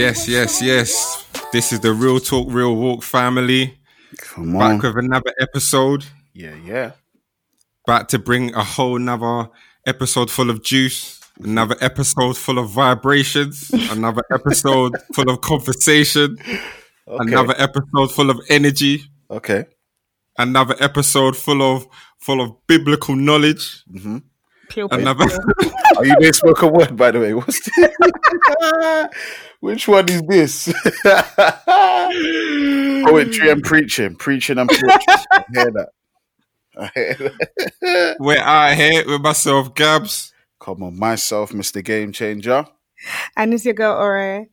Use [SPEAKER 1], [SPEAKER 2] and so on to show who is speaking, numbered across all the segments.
[SPEAKER 1] Yes, yes, yes. This is the Real Talk, Real Walk family.
[SPEAKER 2] Come on.
[SPEAKER 1] Back with another episode.
[SPEAKER 2] Yeah, yeah.
[SPEAKER 1] Back to bring a whole nother episode full of juice. Another episode full of vibrations. Another episode full of conversation.
[SPEAKER 2] Okay.
[SPEAKER 1] Another episode full of energy.
[SPEAKER 2] Okay.
[SPEAKER 1] Another episode full of full of biblical knowledge. Mm-hmm.
[SPEAKER 3] Pure
[SPEAKER 1] Another
[SPEAKER 2] Are you doing spoken word, by the way? What's this? Which one is this? Poetry and preaching. Preaching and preaching. I hear that. I hear that.
[SPEAKER 1] we're out here with myself, Gabs.
[SPEAKER 2] Come on, myself, Mr. Game Changer.
[SPEAKER 3] And it's your girl Ore.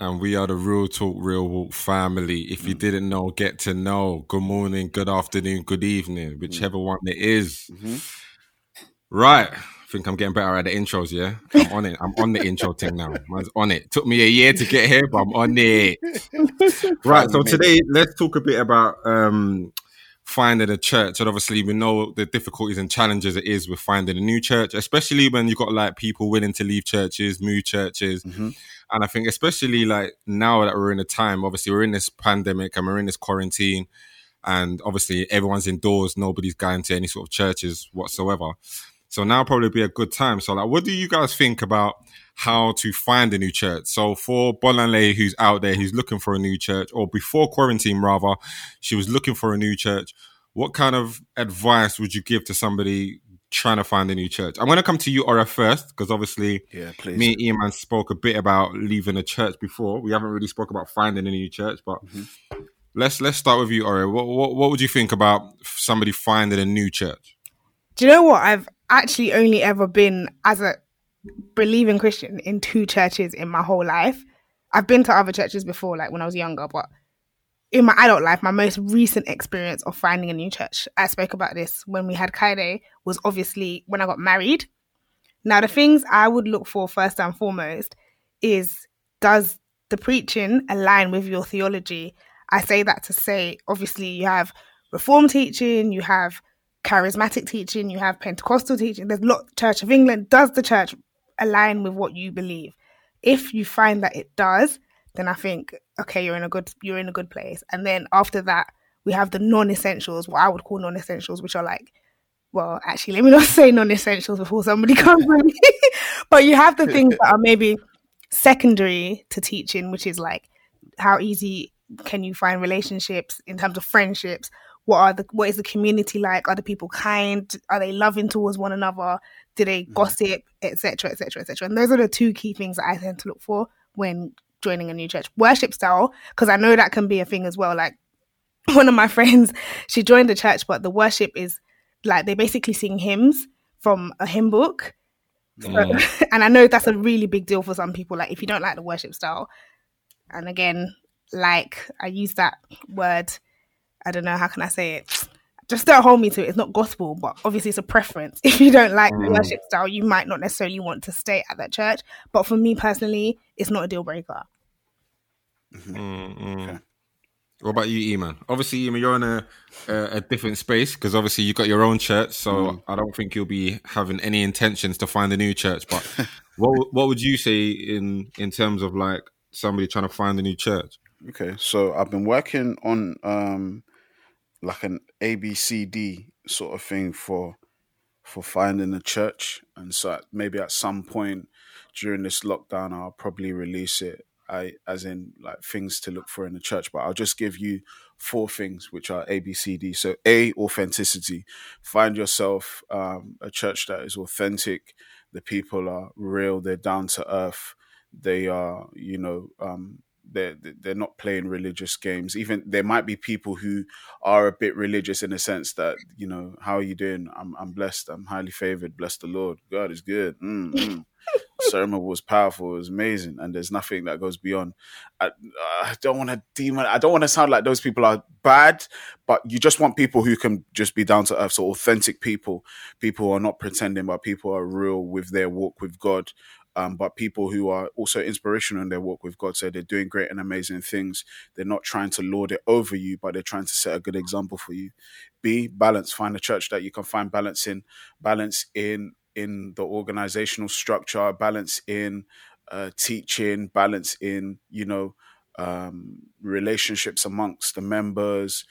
[SPEAKER 1] And we are the Real Talk, Real Walk family. If you mm. didn't know, get to know. Good morning, good afternoon, good evening, whichever one it is. Mm-hmm. Right. I think I'm getting better at the intros, yeah? I'm on it. I'm on the intro thing now. Man's on it. Took me a year to get here, but I'm on it. Right. So today, let's talk a bit about um, finding a church. And obviously, we know the difficulties and challenges it is with finding a new church, especially when you've got like people willing to leave churches, move churches. And I think, especially like now that we're in a time, obviously, we're in this pandemic and we're in this quarantine. And obviously, everyone's indoors. Nobody's going to any sort of churches whatsoever. So now probably be a good time. So like, what do you guys think about how to find a new church? So for Bolanle, who's out there, who's looking for a new church, or before quarantine rather, she was looking for a new church. What kind of advice would you give to somebody trying to find a new church? I'm going to come to you, Ora, first, because obviously
[SPEAKER 2] Yeah, please.
[SPEAKER 1] me and Iman spoke a bit about leaving a church before. We haven't really spoke about finding a new church, but mm-hmm. let's let's start with you, Ora. What, what what would you think about somebody finding a new church?
[SPEAKER 3] Do you know what? I've actually only ever been as a believing Christian in two churches in my whole life. I've been to other churches before, like when I was younger, but in my adult life, my most recent experience of finding a new church, I spoke about this when we had Kaide, was obviously when I got married. Now, the things I would look for first and foremost is does the preaching align with your theology? I say that to say, obviously, you have reform teaching, you have charismatic teaching, you have Pentecostal teaching. There's lot. Church of England. Does the church align with what you believe? If you find that it does, then I think okay, you're in a good you're in a good place. And then after that, we have the non-essentials, what I would call non-essentials, which are like, well, actually, let me not say non-essentials before somebody comes me. but you have the things that are maybe secondary to teaching, which is like how easy can you find relationships in terms of friendships? What are the what is the community like? Are the people kind? Are they loving towards one another? Do they mm. gossip, etc., etc., etc.? And those are the two key things that I tend to look for when joining a new church. Worship style, because I know that can be a thing as well. Like one of my friends, she joined the church, but the worship is like they basically sing hymns from a hymn book. So- and I know that's a really big deal for some people. Like if you don't like the worship style, and again, like I use that word, I don't know how can I say it. Just don't hold me to it. It's not gospel, but obviously it's a preference. If you don't like the mm. worship style, you might not necessarily want to stay at that church. But for me personally, it's not a deal breaker. Mm-hmm. Mm-hmm.
[SPEAKER 1] What about you, Eman? Obviously, Eman, you're in a a, a different space because obviously you've got your own church. So mm. I don't think you'll be having any intentions to find a new church. But what what would you say in in terms of like somebody trying to find a new church?
[SPEAKER 2] Okay, so I've been working on um like an ABCD sort of thing for for finding a church, and so maybe at some point during this lockdown, I'll probably release it. I as in like things to look for in a church, but I'll just give you four things which are ABCD. So A, authenticity. Find yourself um, a church that is authentic. The people are real. They're down to earth. They are, you know, um, they're they're not playing religious games. Even there might be people who are a bit religious in the sense that you know, how are you doing? I'm I'm blessed. I'm highly favored. Bless the Lord. God is good. Mm, mm. Sermon was powerful. It was amazing, and there's nothing that goes beyond. I, I don't want to demon. I don't want to sound like those people are bad, but you just want people who can just be down to earth. So authentic people, people who are not pretending, but people who are real with their walk with God um, but people who are also inspirational in their walk with God. So they're doing great and amazing things. They're not trying to lord it over you, but they're trying to set a good example for you. B, balance. Find a church that you can find balance in, balance in in the organizational structure, balance in uh, teaching, balance in you know um, relationships amongst the members,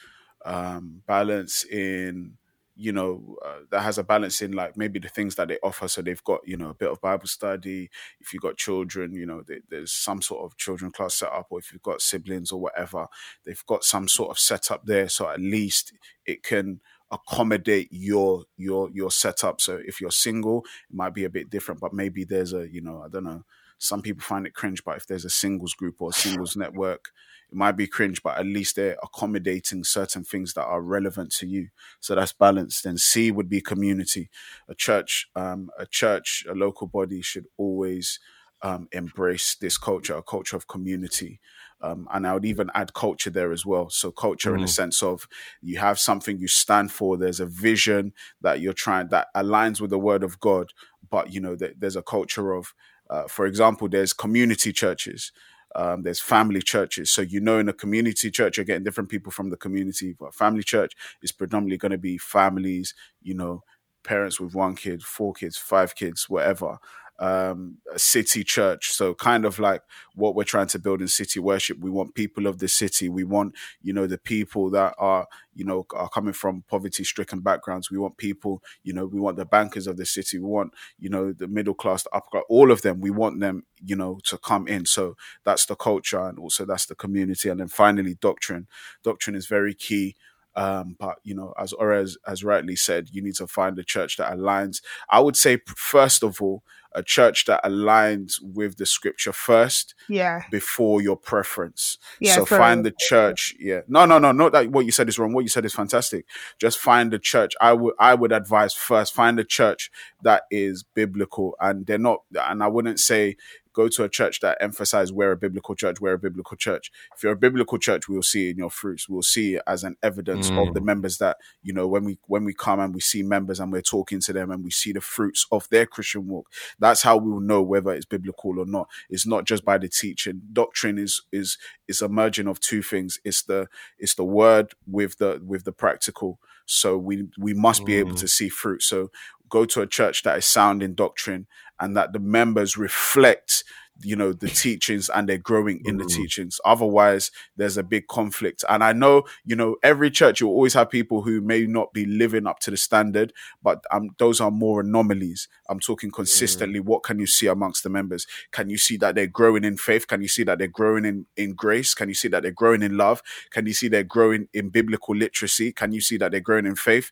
[SPEAKER 2] um, balance in you know uh, that has a balance in like maybe the things that they offer. So they've got you know a bit of bible study. If you've got children you know they, there's some sort of children class set up or if you've got siblings or whatever they've got some sort of setup there. So at least it can accommodate your your your setup so if you're single it might be a bit different but maybe there's a you know i don't know some people find it cringe but if there's a singles group or a singles network it might be cringe, but at least they're accommodating certain things that are relevant to you. So that's balanced. And C would be community. A church, um, a church, a local body should always um, embrace this culture, a culture of community. Um, and I would even add culture there as well. So culture mm. in the sense of you have something you stand for. There's a vision that you're trying that aligns with the word of God, but you know there's a culture of, uh, for example, there's community churches. Um, there's family churches. So, you know, in a community church, you're getting different people from the community, but family church is predominantly going to be families, you know, parents with one kid, four kids, five kids, whatever um, a city church. So kind of like what we're trying to build in city worship. We want people of the city. We want, you know, the people that are, you know, are coming from poverty stricken backgrounds. We want people, you know, we want the bankers of the city. We want, you know, the middle class, the upper class, all of them. We want them, you know, to come in. So that's the culture and also that's the community. And then finally, doctrine. Doctrine is very key. Um, but you know, as Orez has rightly said, you need to find a church that aligns. I would say, first of all, a church that aligns with the scripture first
[SPEAKER 3] yeah.
[SPEAKER 2] before your preference.
[SPEAKER 3] Yeah,
[SPEAKER 2] so find the church yeah. No no no not that what you said is wrong. What you said is fantastic. Just find the church. I would i would advise first find a church that is biblical and they're not and i wouldn't say go to a church that emphasizes we're a biblical church, we're a biblical church. If you're a biblical church, we'll see in your fruits. We'll see it as an evidence mm. of the mm. members that, you know, when we when we come and we see members and we're talking to them and we see the fruits of their Christian walk, that's how we will know whether it's biblical or not. It's not just by the teaching. Doctrine is is is a merging of two things. It's the it's the word with the with the practical. So we we must be able mm. to see fruit. So go to a church that is sound in doctrine and that the members reflect you know the teachings and they're growing in the mm. teachings otherwise there's a big conflict and i know you know every church you always have people who may not be living up to the standard but um, those are more anomalies i'm talking consistently mm. what can you see amongst the members can you see that they're growing in faith can you see that they're growing in in grace can you see that they're growing in love can you see they're growing in biblical literacy can you see that they're growing in faith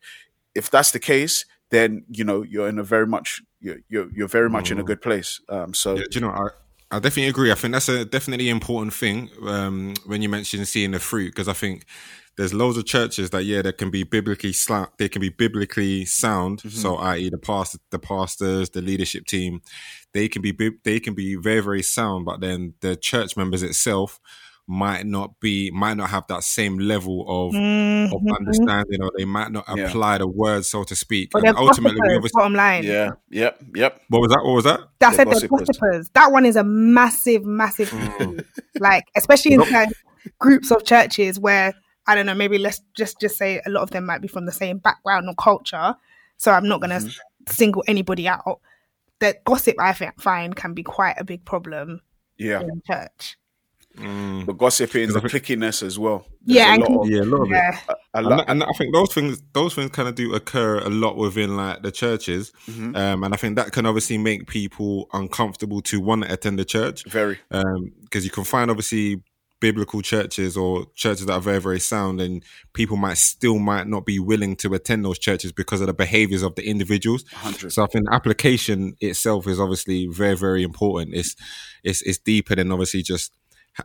[SPEAKER 2] if that's the case then you know you're in a very much you're you're, you're very much mm. in a mm. good place. Um, so
[SPEAKER 1] yeah, you know, I, I definitely agree. I think that's a definitely important thing um, when you mention seeing the fruit because I think there's loads of churches that yeah they can be biblically sla- they can be biblically sound. Mm-hmm. So i.e. the past the pastors, the leadership team, they can be they can be very very sound, but then the church members itself might not be might not have that same level of, mm-hmm. of understanding or they might not apply yeah. the words so to speak.
[SPEAKER 3] And ultimately we obviously, bottom line.
[SPEAKER 2] Yeah yep yep.
[SPEAKER 1] What was that? What was that?
[SPEAKER 3] That said the gossipers. that one is a massive massive mm. like especially in like, groups of churches where I don't know maybe let's just just say a lot of them might be from the same background or culture so I'm not gonna mm-hmm. single anybody out. That gossip I find can be quite a big problem
[SPEAKER 2] yeah.
[SPEAKER 3] in church
[SPEAKER 2] Mm. The gossiping, the clickiness as well.
[SPEAKER 3] There's yeah,
[SPEAKER 1] a lot of, yeah, a lot of yeah. it. A, a lot. And, and, I think those things, those things kind of do occur a lot within like the churches, mm-hmm. um, and I think that can obviously make people uncomfortable to want to attend the church.
[SPEAKER 2] Very,
[SPEAKER 1] because um, you can find obviously biblical churches or churches that are very very sound and people might still might not be willing to attend those churches because of the behaviors of the individuals 100. so i think application itself is obviously very very important it's it's it's deeper than obviously just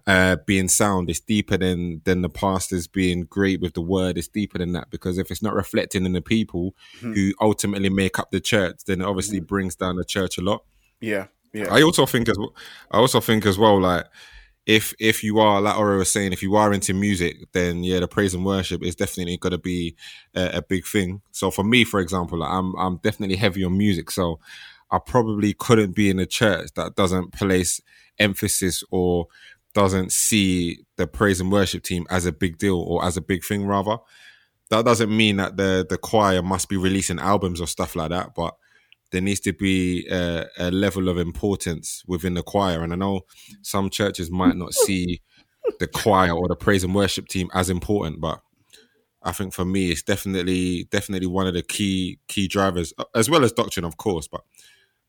[SPEAKER 1] uh, being sound. It's deeper than than the pastors being great with the word. It's deeper than that because if it's not reflecting in the people mm-hmm. who ultimately make up the church, then it obviously mm-hmm. brings down the church a lot.
[SPEAKER 2] Yeah, yeah.
[SPEAKER 1] I also think as well, I also think as well like if if you are like Oro was saying, if you are into music, then yeah, the praise and worship is definitely going to be a, a, big thing. So for me, for example, like, I'm I'm definitely heavy on music, so I probably couldn't be in a church that doesn't place emphasis or doesn't see the praise and worship team as a big deal or as a big thing rather that doesn't mean that the the choir must be releasing albums or stuff like that but there needs to be a, a level of importance within the choir. And I know some churches might not see the choir or the praise and worship team as important, but I think for me, it's definitely definitely one of the key key drivers, as well as doctrine, of course. But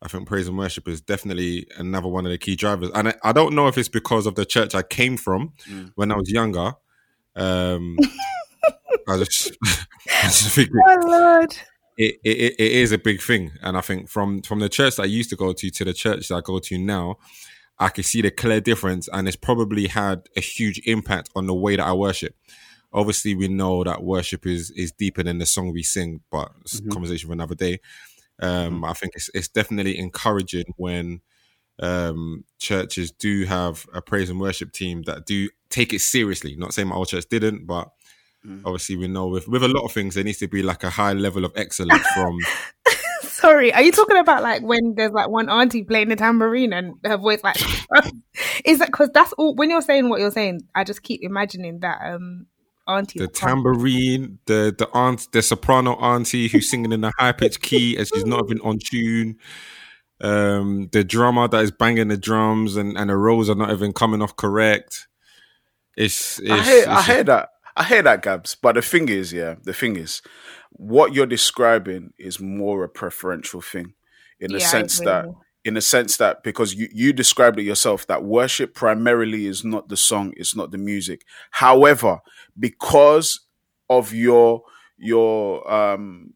[SPEAKER 1] I think praise and worship is definitely another one of the key drivers. And I, I don't know if it's because of the church I came from mm. when I was younger. Um, I just, I just think
[SPEAKER 3] oh, Lord.
[SPEAKER 1] It, it, it is a big thing. And I think from, from the church that I used to go to to the church that I go to now, I can see the clear difference. And it's probably had a huge impact on the way that I worship. Obviously, we know that worship is, is deeper than the song we sing, but it's mm-hmm. conversation for another day. Um, mm-hmm. I think it's, it's definitely encouraging when um, churches do have a praise and worship team that do take it seriously. Not saying my old church didn't, but mm. obviously we know with with a lot of things there needs to be like a high level of excellence from.
[SPEAKER 3] Sorry, are you talking about like when there's like one auntie playing the tambourine and her voice like? is that because that's all? When you're saying what you're saying, I just keep imagining that um auntie.
[SPEAKER 1] The tambourine, the the aunt, the soprano auntie who's singing in a high pitched key and she's not even on tune. Um, the drummer that is banging the drums and and the rolls are not even coming off correct. It's, it's
[SPEAKER 2] I hear, it's, I hear that. I hear that, Gabs. But the thing is, yeah, the thing is, what you're describing is more a preferential thing, in the yeah, sense that in the sense that because you, you described it yourself that worship primarily is not the song it's not the music however because of your your um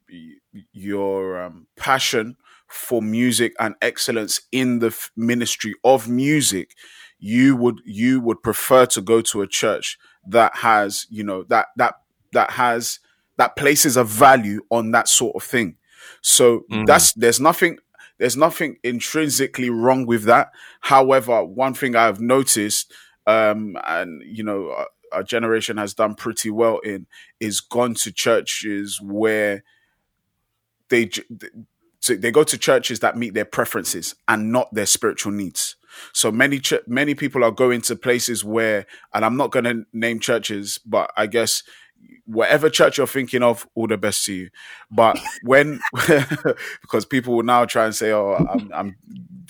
[SPEAKER 2] your um, passion for music and excellence in the f- ministry of music you would you would prefer to go to a church that has you know that that that has that places a value on that sort of thing so mm-hmm. that's there's nothing there's nothing intrinsically wrong with that. However, one thing I've noticed, um, and you know, our generation has done pretty well in, is gone to churches where they they go to churches that meet their preferences and not their spiritual needs. So many ch- many people are going to places where, and I'm not going to name churches, but I guess whatever church you're thinking of, all the best to you. But when, because people will now try and say, oh, I'm, I'm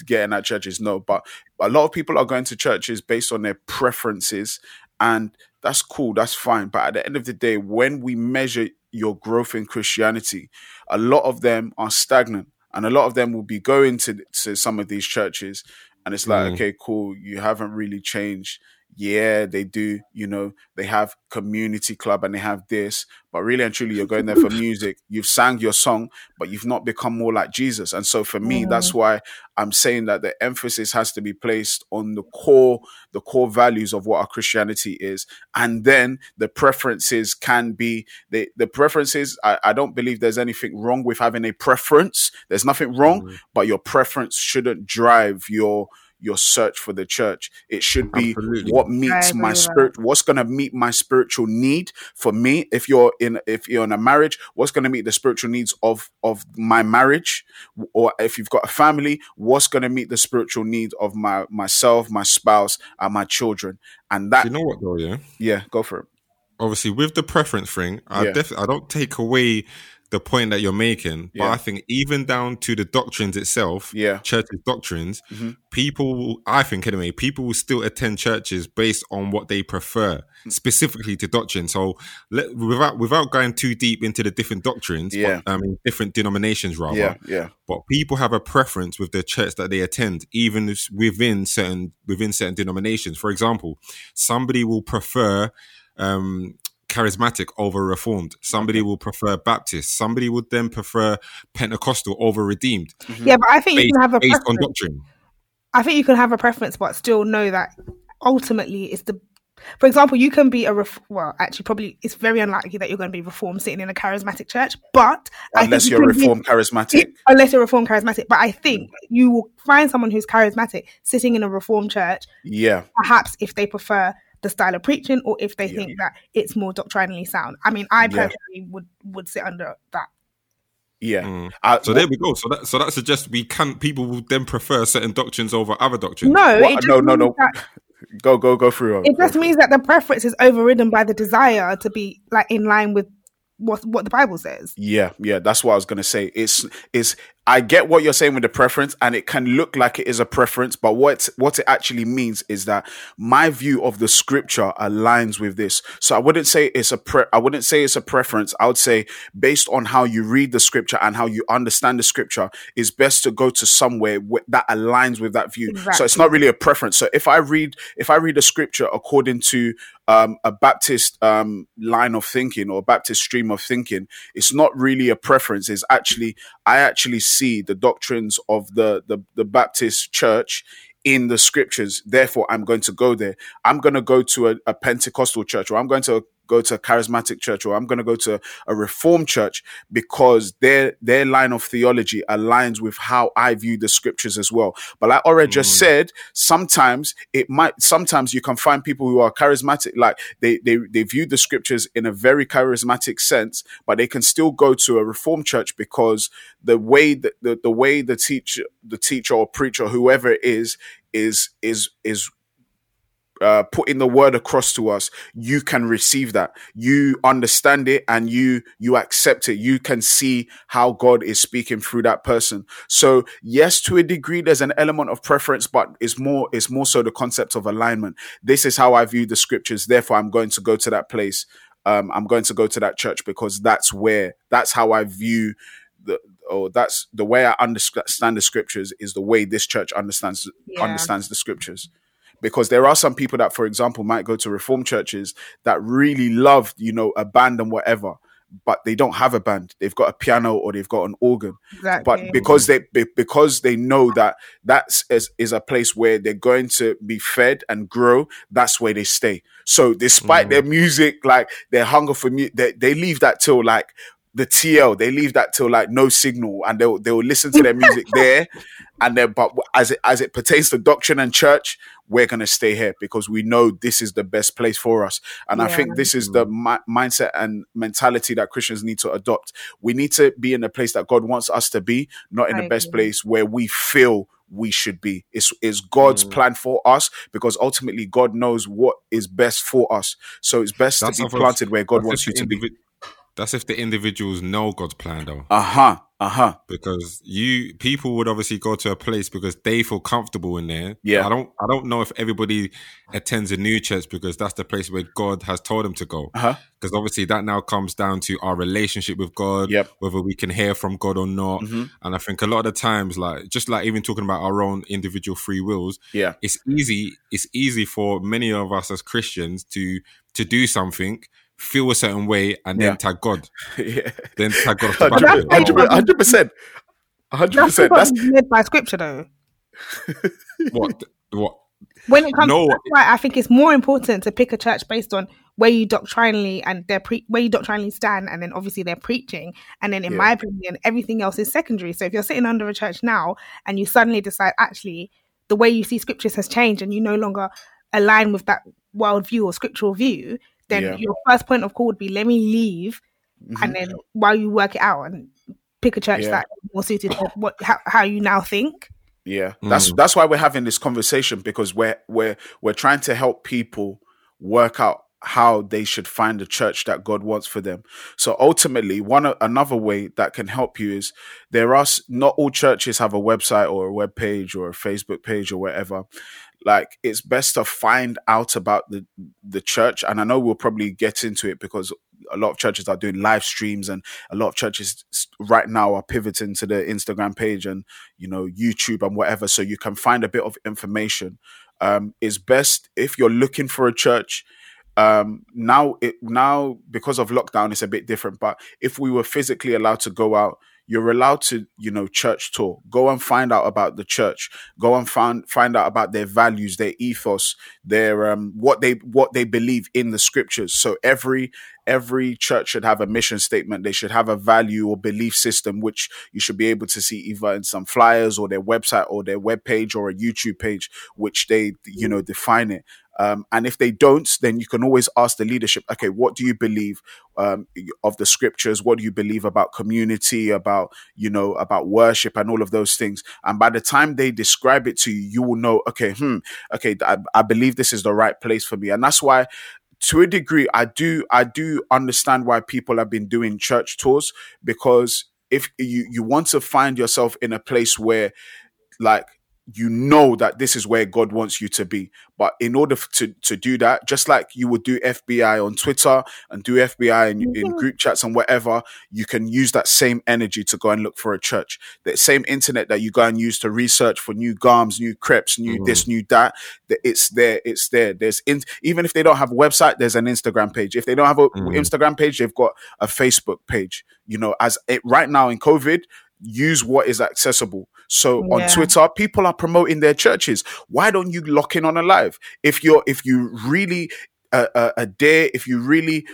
[SPEAKER 2] getting at churches. No, but a lot of people are going to churches based on their preferences. And that's cool, that's fine. But at the end of the day, when we measure your growth in Christianity, a lot of them are stagnant. And a lot of them will be going to, to some of these churches. And it's like, mm. okay, cool, you haven't really changed yeah, they do, you know, they have community club and they have this, but really and truly, you're going there for music. You've sang your song, but you've not become more like Jesus. And so for me, that's mm. why I'm saying that the emphasis has to be placed on the core, the core values of what our Christianity is. And then the preferences can be the, the preferences. I, I don't believe there's anything wrong with having a preference. There's nothing wrong, mm. but your preference shouldn't drive your your search for the church. It should be Absolutely. what meets my spirit. What's going to meet my spiritual need for me? If you're in, if you're in a marriage, what's going to meet the spiritual needs of of my marriage? Or if you've got a family, what's going to meet the spiritual need of my myself, my spouse, and my children? And that
[SPEAKER 1] you know what though, yeah,
[SPEAKER 2] yeah, go for it.
[SPEAKER 1] Obviously, with the preference thing, I yeah. definitely I don't take away the point that you're making, yeah. but I think even down to the doctrines itself,
[SPEAKER 2] yeah,
[SPEAKER 1] churches doctrines, mm-hmm. people, I think anyway, people will still attend churches based on what they prefer, mm. specifically to doctrine. So let, without without going too deep into the different doctrines,
[SPEAKER 2] yeah,
[SPEAKER 1] but, I mean different denominations rather,
[SPEAKER 2] yeah, yeah.
[SPEAKER 1] But people have a preference with the church that they attend, even within certain within certain denominations. For example, somebody will prefer um, charismatic over reformed. Somebody will prefer Baptist. Somebody would then prefer Pentecostal over redeemed.
[SPEAKER 3] Mm-hmm. Yeah, but I think based, you can have a
[SPEAKER 1] based on doctrine.
[SPEAKER 3] I think you can have a preference, but still know that ultimately it's the. For example, you can be a ref- well, actually, probably it's very unlikely that you're going to be reformed sitting in a charismatic church. But
[SPEAKER 2] unless you're reformed be, charismatic,
[SPEAKER 3] unless you're reformed charismatic, but I think you will find someone who's charismatic sitting in a reformed church.
[SPEAKER 2] Yeah,
[SPEAKER 3] perhaps if they prefer the style of preaching or if they yeah. think that it's more doctrinally sound. I mean, I personally yeah. would would sit under that.
[SPEAKER 2] Yeah.
[SPEAKER 1] Mm. Uh, so there we go. So that so that suggests we can people will then prefer certain doctrines over other doctrines.
[SPEAKER 3] No,
[SPEAKER 2] no, no, no. That, go go go through.
[SPEAKER 3] It just means that the preference is overridden by the desire to be like in line with what what the Bible says.
[SPEAKER 2] Yeah, yeah, that's what I was gonna say. It's it's I get what you're saying with the preference, and it can look like it is a preference, but what what it actually means is that my view of the scripture aligns with this. So I wouldn't say it's a pre- I wouldn't say it's a preference. I would say based on how you read the scripture and how you understand the scripture, is best to go to somewhere wh- that aligns with that view.
[SPEAKER 3] Exactly.
[SPEAKER 2] So it's not really a preference. So if I read if I read a scripture according to um, a Baptist um, line of thinking or Baptist stream of thinking, it's not really a preference. It's actually I actually see the doctrines of the the, the Baptist church in the scriptures. Therefore, I'm going to go there. I'm going to go to a, a Pentecostal church, or I'm going to go to a charismatic church or I'm going to go to a reformed church because their their line of theology aligns with how I view the scriptures as well. But like Ora just mm. said, sometimes it might sometimes you can find people who are charismatic, like they they they view the scriptures in a very charismatic sense, but they can still go to a reformed church because the way that the, the way the teacher the teacher or preacher, whoever it is, is is is uh, putting the word across to us, you can receive that. You understand it and you you accept it. You can see how God is speaking through that person. So yes, to a degree, there's an element of preference, but it's more it's more so the concept of alignment. This is how I view the scriptures. Therefore, I'm going to go to that place. Um, I'm going to go to that church because that's where that's how I view the or that's the way I understand the scriptures is the way this church understands
[SPEAKER 3] Yeah.
[SPEAKER 2] understands the scriptures because there are some people that, for example, might go to reform churches that really love, you know, a band and whatever, but they don't have a band. They've got a piano or they've got an organ.
[SPEAKER 3] Exactly.
[SPEAKER 2] But because they be- because they know that that's is, is a place where they're going to be fed and grow, that's where they stay. So despite mm. their music, like their hunger for music, they, they leave that till like the TL. They leave that till like no signal, and they'll they'll listen to their music there, and then but as it as it pertains to doctrine and church, we're gonna stay here because we know this is the best place for us. And I think this is the mi- mindset and mentality that Christians need to adopt. We need to be in the place that God wants us to be, not in
[SPEAKER 3] I
[SPEAKER 2] the best
[SPEAKER 3] agree.
[SPEAKER 2] place where we feel we should be. It's, it's God's plan for us because ultimately God knows what is best for us. So it's best
[SPEAKER 1] That's
[SPEAKER 2] to be planted where God wants you to be.
[SPEAKER 1] That's if the individuals know God's plan, though.
[SPEAKER 2] Uh huh. Uh huh.
[SPEAKER 1] because you people would obviously go to a place because they feel comfortable in there.
[SPEAKER 2] Yeah.
[SPEAKER 1] I don't I don't know if everybody attends a new church because that's the place where God has told them to go.
[SPEAKER 2] Uh huh.
[SPEAKER 1] Because obviously that now comes down to our relationship with God,
[SPEAKER 2] Yep.
[SPEAKER 1] whether we can hear from God or not.
[SPEAKER 2] Mhm.
[SPEAKER 1] And I think a lot of the times, like just like even talking about our own individual free wills,
[SPEAKER 2] Yeah.
[SPEAKER 1] it's easy. It's easy for many of us as Christians to to do something, feel a certain way, and then
[SPEAKER 2] Yeah.
[SPEAKER 1] tag God,
[SPEAKER 2] yeah.
[SPEAKER 1] then tag God off the back
[SPEAKER 2] Hundred
[SPEAKER 1] of it.
[SPEAKER 3] Hundred-
[SPEAKER 2] percent. Hundred percent.
[SPEAKER 3] because
[SPEAKER 2] That's
[SPEAKER 3] it's led by scripture, though.
[SPEAKER 1] What? What?
[SPEAKER 3] When it comes,
[SPEAKER 1] No.
[SPEAKER 3] that's why I think it's more important to pick a church based on where you doctrinally and their pre- where you doctrinally stand, and then obviously they're preaching, and then in
[SPEAKER 2] Yeah.
[SPEAKER 3] my opinion, everything else is secondary. So if you're sitting under a church now and you suddenly decide actually the way you see scriptures has changed, and you no longer align with that worldview or scriptural view, then
[SPEAKER 2] Yeah.
[SPEAKER 3] your first point of call would be let me leave,
[SPEAKER 2] Mhm.
[SPEAKER 3] and then while you work it out and pick a church
[SPEAKER 2] Yeah.
[SPEAKER 3] that is more suited to what how, how you now think.
[SPEAKER 2] Yeah, that's that's why we're having this conversation because we're we're we're trying to help people work out how they should find the church that God wants for them. So ultimately, one another way that can help you is there are not all churches have a website or a web page or a Facebook page or whatever. Like it's best to find out about the the church, and I know we'll probably get into it because a lot of churches are doing live streams, and a lot of churches right now are pivoting to the Instagram page and you know YouTube and whatever, so you can find a bit of information. Um, is best if you're looking for a church. Um, now it now because of lockdown, it's a bit different. But if we were physically allowed to go out, you're allowed to you know church tour. Go and find out about the church. Go and find find out about their values, their ethos, their um what they what they believe in the scriptures. So every every church should have a mission statement. They should have a value or belief system, which you should be able to see either in some flyers or their website or their web page or a YouTube page, which they, you know, define it. Um, and if they don't, then you can always ask the leadership, okay, what do you believe um, of the scriptures? What do you believe about community, about, you know, about worship and all of those things? And by the time they describe it to you, you will know, okay, hmm, okay, I, I believe this is the right place for me. And that's why to a degree, I do I do understand why people have been doing church tours because if you you want to find yourself in a place where like you know that this is where God wants you to be. But in order to, to do that, just like you would do FBI on Twitter and do FBI in, in
[SPEAKER 3] Mhm.
[SPEAKER 2] group chats and whatever, you can use that same energy to go and look for a church. That same internet that you go and use to research for new garms, new crepes, new this, new that, that it's there, it's there. There's in, even if they don't have a website, there's an Instagram page. If they don't have a
[SPEAKER 1] Mm.
[SPEAKER 2] Instagram page, they've got a Facebook page. You know, as it right now in COVID, use what is accessible. So on Twitter, people are promoting their churches. Why don't you lock in on a live? If you're if you really uh, uh, uh, dare, if you really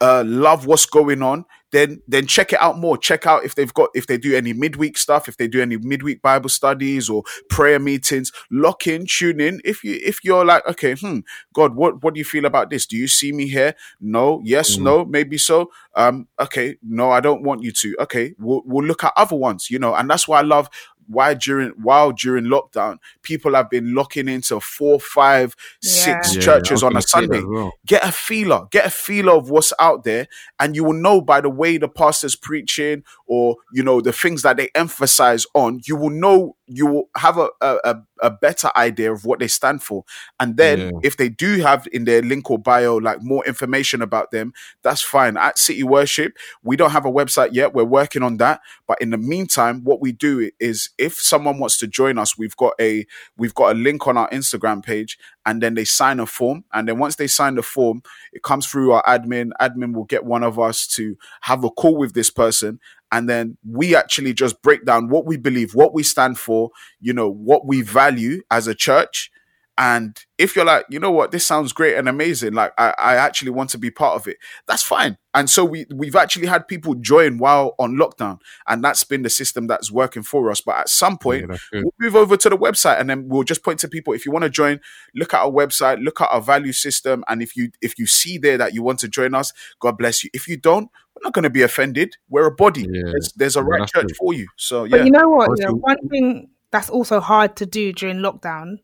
[SPEAKER 2] uh, love what's going on, then then check it out more. Check out if they've got if they do any midweek stuff, if they do any midweek Bible studies or prayer meetings. Lock in, tune in. If you if you're like, okay, hmm, God, what what do you feel about this? Do you see me here? No, yes,
[SPEAKER 1] Mm.
[SPEAKER 2] no, maybe so. Um, okay, no, I don't want you to. Okay, we'll we'll look at other ones, you know, and that's why I love why during while during lockdown people have been locking into four, five, six
[SPEAKER 3] Yeah.
[SPEAKER 1] Yeah,
[SPEAKER 2] churches on a Sunday
[SPEAKER 1] well.
[SPEAKER 2] get a feeler get a feeler of what's out there and you will know by the way the pastor's preaching or you know the things that they emphasize on you will know you will have a a, a, a better idea of what they stand for and then
[SPEAKER 1] Yeah.
[SPEAKER 2] if they do have in their link or bio like more information about them that's fine at city worship we don't have a website yet we're working on that but in the meantime what we do is if someone wants to join us we've got a we've got a link on our instagram page and then they sign a form. And then once they sign the form it comes through our admin. Admin will get one of us to have a call with this person. And then we actually just break down what we believe what we stand for you know what we value as a church and if you're like you know what? This sounds great and amazing. Like i, I actually want to be part of it. That's fine. And so we we've actually had people join while on lockdown and that's been the system that's working for us. But at some point
[SPEAKER 1] Yeah,
[SPEAKER 2] we'll move over to the website and then we'll just point to people. If you want to join look at our website look at our value system and if you if you see there that you want to join us god bless you. If you don't we're not going to be offended. We're a body.
[SPEAKER 1] Yeah.
[SPEAKER 2] there's, there's a
[SPEAKER 1] Yeah,
[SPEAKER 2] right church
[SPEAKER 1] good.
[SPEAKER 2] for you. So yeah, But
[SPEAKER 3] you know what? You know, one thing that's also hard to do during lockdown.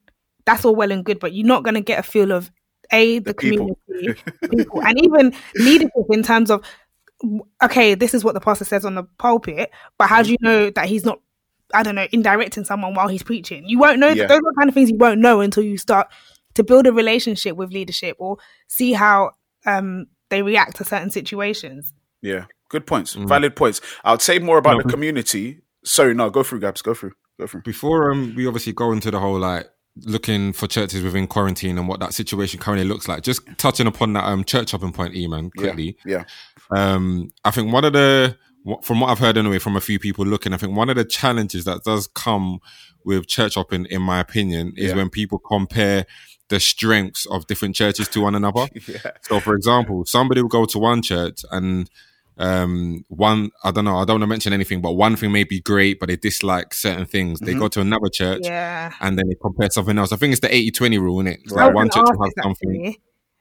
[SPEAKER 3] That's all well and good, but you're not going to get a feel of a the,
[SPEAKER 2] The
[SPEAKER 3] community, people, and even leadership in terms of okay, this is what the pastor says on the pulpit, but how do you know that he's not? I don't know, indirecting someone while he's preaching. You won't know.
[SPEAKER 2] Yeah.
[SPEAKER 3] Those are the kind of things you won't know until you start to build a relationship with leadership or see how um, they react to certain situations.
[SPEAKER 2] yeah good points
[SPEAKER 1] Mm.
[SPEAKER 2] valid points I'll say more about
[SPEAKER 1] No,
[SPEAKER 2] the community sorry no go through gabs go through go through
[SPEAKER 1] Before um, we obviously go into the whole like looking for churches within quarantine and what that situation currently looks like, just touching upon that um church hopping point, E man, quickly.
[SPEAKER 2] yeah
[SPEAKER 1] Um, I think one of the from what I've heard anyway from a few people looking, I think one of the challenges that does come with church hopping, in my opinion, is
[SPEAKER 2] Yeah.
[SPEAKER 1] when people compare the strengths of different churches to one another.
[SPEAKER 2] yeah
[SPEAKER 1] So, for example, somebody will go to one church and um one i don't know i don't want to mention anything but one thing may be great but they dislike certain things they
[SPEAKER 2] Mhm.
[SPEAKER 1] go to another church
[SPEAKER 3] Yeah.
[SPEAKER 1] and then they compare something else i think it's the 80-20 rule isn't it It's
[SPEAKER 2] Right.
[SPEAKER 1] Like one church
[SPEAKER 3] ask
[SPEAKER 1] will have something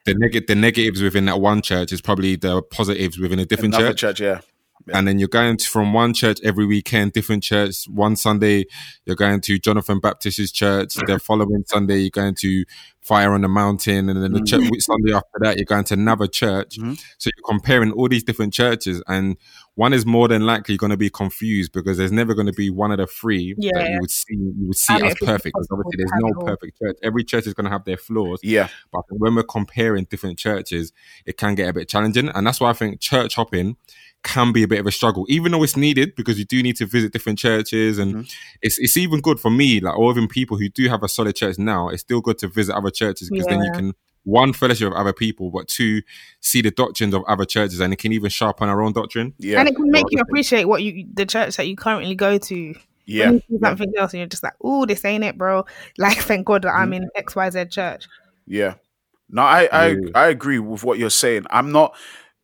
[SPEAKER 1] the, neg- the negatives within that one church is probably the positives within a different
[SPEAKER 2] another
[SPEAKER 1] church
[SPEAKER 2] church yeah Yeah.
[SPEAKER 1] and then you're going to, from one church every weekend, different church. One Sunday, you're going to John the Baptist's church. The following Sunday, you're going to Fire on the Mountain, and then the church, Sunday after that, you're going to another church.
[SPEAKER 2] Mhm.
[SPEAKER 1] So you're comparing all these different churches, and one is more than likely going to be confused because there's never going to be one of the three that
[SPEAKER 3] Yeah.
[SPEAKER 1] you would see you would see as
[SPEAKER 3] it could be
[SPEAKER 1] perfect. Because obviously, there's no
[SPEAKER 3] all.
[SPEAKER 1] perfect church. Every church is going to have their flaws.
[SPEAKER 2] yeah
[SPEAKER 1] But when we're comparing different churches, it can get a bit challenging. And that's why I think church hopping can be a bit of a struggle, even though it's needed because you do need to visit different churches. And
[SPEAKER 2] Mhm.
[SPEAKER 1] it's, it's even good for me, like, or even people who do have a solid church now, it's still good to visit other churches because then you can, one, fellowship of other people, but two, see the doctrines of other churches and it can even sharpen our own doctrine.
[SPEAKER 2] yeah
[SPEAKER 3] and it can make you appreciate what you the church that you currently go to.
[SPEAKER 2] yeah
[SPEAKER 3] When you see something else and you're just like, oh, this ain't it, bro. Like, thank God that
[SPEAKER 2] Mm-hmm.
[SPEAKER 3] I'm in XYZ church.
[SPEAKER 2] Yeah. No, I I,
[SPEAKER 1] Yeah.
[SPEAKER 2] I agree with what you're saying. I'm not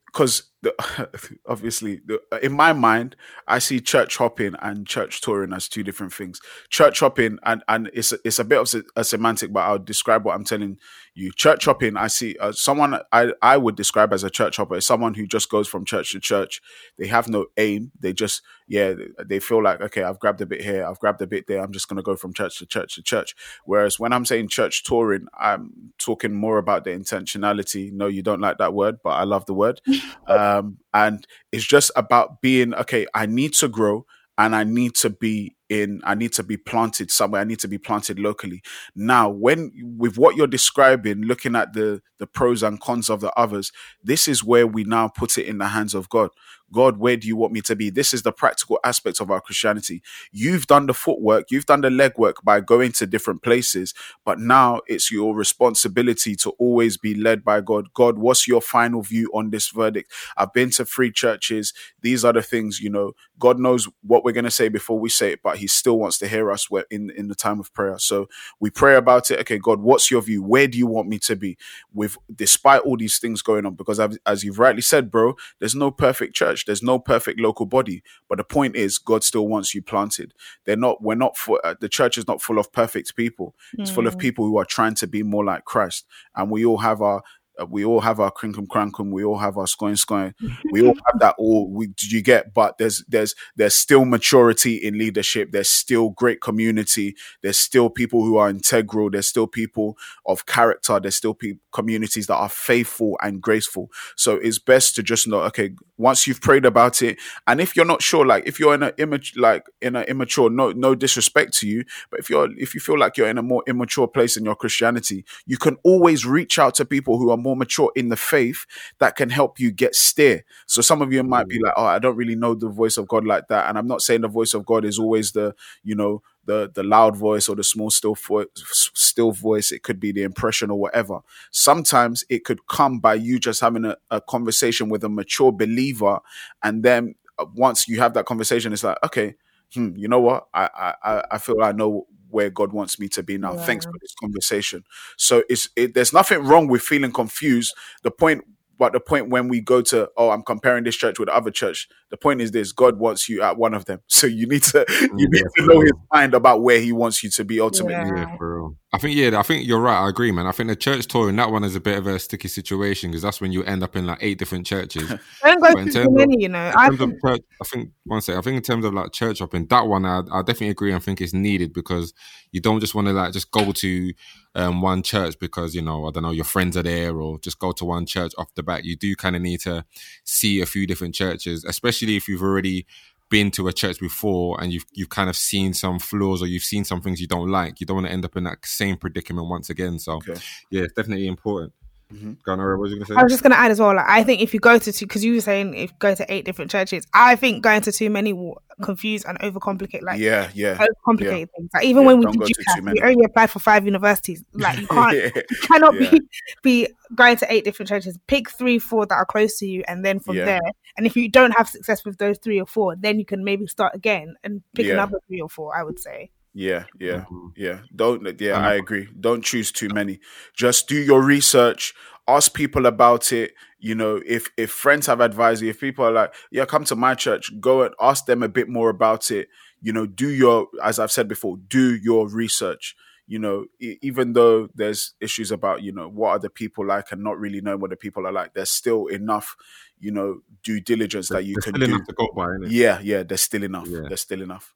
[SPEAKER 2] because obviously the, uh, in my mind I see church hopping and church touring as two different things. Church hopping and and it's a, it's a bit of se- a semantic, but I'll describe what I'm telling you. Church hopping, I see uh, someone I I would describe as a church hopper is someone who just goes from church to church. They have no aim. They just yeah they feel like okay I've grabbed a bit here, I've grabbed a bit there. I'm just gonna go from church to church to church. Whereas when I'm saying church touring, I'm talking more about the intentionality. No, you don't like that word, but I love the word. Um, and it's just about being okay. I need to grow, and I need to be in I need to be planted somewhere. I need to be planted locally. Now, when with what you're describing, looking at the the pros and cons of the others, this is where we now put it in the hands of God. God, where do you want me to be? This is the practical aspect of our Christianity. You've done the footwork, you've done the legwork by going to different places, but now it's your responsibility to always be led by God. God, what's your final view on this verdict? I've been to three churches. These are the things, you know, God knows what we're going to say before we say it, but He still wants to hear us in, in the time of prayer. So we pray about it. Okay, God, what's your view? Where do you want me to be? With despite all these things going on, because as you've rightly said, bro, there's no perfect church. There's no perfect local body, but the point is, God still wants you planted. They're not. We're not. For, uh, the church is not full of perfect people. It's mm. full of hmm. people who are trying to be more like Christ, and we all have our Uh, we all have our crinkum crankum. We all have our scoin scoin. We all have that. All we you get, but there's there's there's still maturity in leadership. There's still great community. There's still people who are integral. There's still people of character. There's still communities that are faithful and graceful. So it's best to just know. Okay, once you've prayed about it, and if you're not sure, like if you're in an image like in an immature, no no disrespect to you, but if you're if you feel like you're in a more immature place in your Christianity, you can always reach out to people who are more more mature in the faith that can help you get steer. So some of you might be mm. like, oh, I don't really know the voice of God like that. And I'm not saying the voice of God is always the, you know, the the loud voice or the small still voice, still voice. It could be the impression or whatever. Sometimes it could come by you just having a, a conversation with a mature believer, and then uh, once you have that conversation, it's like, okay, hmm, you know what? I I I feel I know where God wants me to be now. Yeah. Thanks for this conversation. So it's it, there's nothing wrong with feeling confused. The point but the point when we go to, oh, I'm comparing this church with the other church, the point is this: God wants you at one of them, so you need to mm, you need to know His mind about where He wants you to be ultimately.
[SPEAKER 1] Yeah, bro. I think yeah, I think you're right. I agree, man. I think the church tour in that one is a bit of a sticky situation because that's when you end up in like eight different churches.
[SPEAKER 3] Don't go too many, of, you know.
[SPEAKER 1] I think, church, I think one second. I think in terms of like church hopping, that one I, I definitely agree. I think it's needed because you don't just want to like just go to um, one church because you know I don't know your friends are there or just go to one church off the bat. You do kind of need to see a few different churches, especially if you've already been to a church before and you've you've kind of seen some flaws or you've seen some things you don't like. You don't want to end up in that same predicament once again. So okay. yeah, it's definitely important. Mm-hmm. What was you to say?
[SPEAKER 3] I was just going to add as well. Like, I think if you go to two, because you were saying if you go to eight different churches, I think going to too many will confuse and overcomplicate. Like,
[SPEAKER 2] yeah, yeah,
[SPEAKER 3] overcomplicate yeah. things. Like, even yeah, when we did UCAS, we only applied for five universities. Like, you can't, yeah. you cannot be be going to eight different churches. Pick three, four that are close to you, and then from there. And if you don't have success with those three or four, then you can maybe start again and pick another three or four. I would say.
[SPEAKER 2] Yeah, yeah, mm-hmm. yeah. Don't yeah, I agree. Don't choose too many. Just do your research, ask people about it. You know, if if friends have advised you, if people are like, yeah, come to my church, go and ask them a bit more about it. You know, do your as I've said before, do your research. You know, even though there's issues about you know what are the people like and not really knowing what the people are like, there's still enough, you know, due diligence that you can do.
[SPEAKER 1] enough to go by.
[SPEAKER 2] Yeah, yeah, there's still enough. Yeah. There's still enough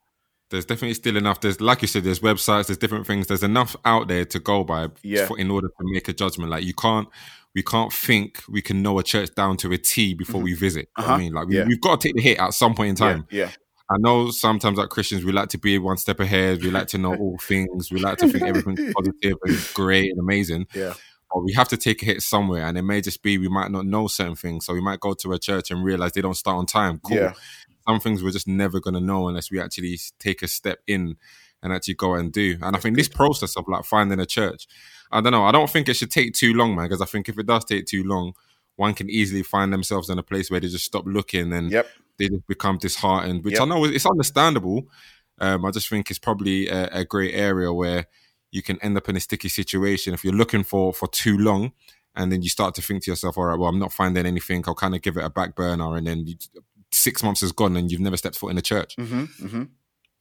[SPEAKER 1] there's definitely still enough. There's like you said, there's websites, there's different things. There's enough out there to go by
[SPEAKER 2] yeah.
[SPEAKER 1] for, in order to make a judgment. Like you can't, we can't think we can know a church down to a T before mm-hmm. we visit. Uh-huh. I mean, like we, have got to take the hit at some point in time.
[SPEAKER 2] Yeah. yeah.
[SPEAKER 1] I know sometimes like Christians, we like to be one step ahead. We like to know all things. We like to think everything's positive and great and amazing.
[SPEAKER 2] Yeah.
[SPEAKER 1] But we have to take a hit somewhere, and it may just be we might not know certain things, so we might go to a church and realize they don't start on time. Cool. Yeah some things we're just never going to know unless we actually take a step in and actually go and do. And I think this process of like finding a church, I don't know, I don't think it should take too long, man, because I think if it does take too long, one can easily find themselves in a place where they just stop looking and
[SPEAKER 2] yep.
[SPEAKER 1] they just become disheartened, which
[SPEAKER 2] yep.
[SPEAKER 1] I know it's understandable. Um, I just think it's probably a, a great area where you can end up in a sticky situation if you're looking for for too long and then you start to think to yourself, all right, well, I'm not finding anything. I'll kind of give it a back burner, and then you, six months has gone and you've never stepped foot in a church.
[SPEAKER 2] Mm-hmm, mm-hmm.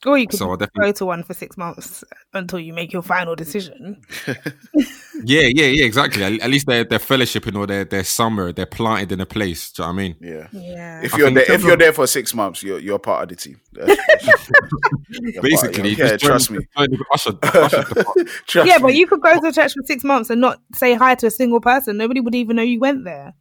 [SPEAKER 3] Or you could so go to one for six months until you make your final decision.
[SPEAKER 1] yeah, yeah, yeah, exactly. At, at, least they're they're fellowshipping or they're they're somewhere, they're planted in a place. Do you know what I mean?
[SPEAKER 2] Yeah.
[SPEAKER 3] Yeah.
[SPEAKER 2] If you're there, if you're there for six months, you're you're part of the team.
[SPEAKER 1] Basically,
[SPEAKER 2] yeah, trust me.
[SPEAKER 3] Usher, trust yeah, me. but you could go to church for six months and not say hi to a single person. Nobody would even know you went there.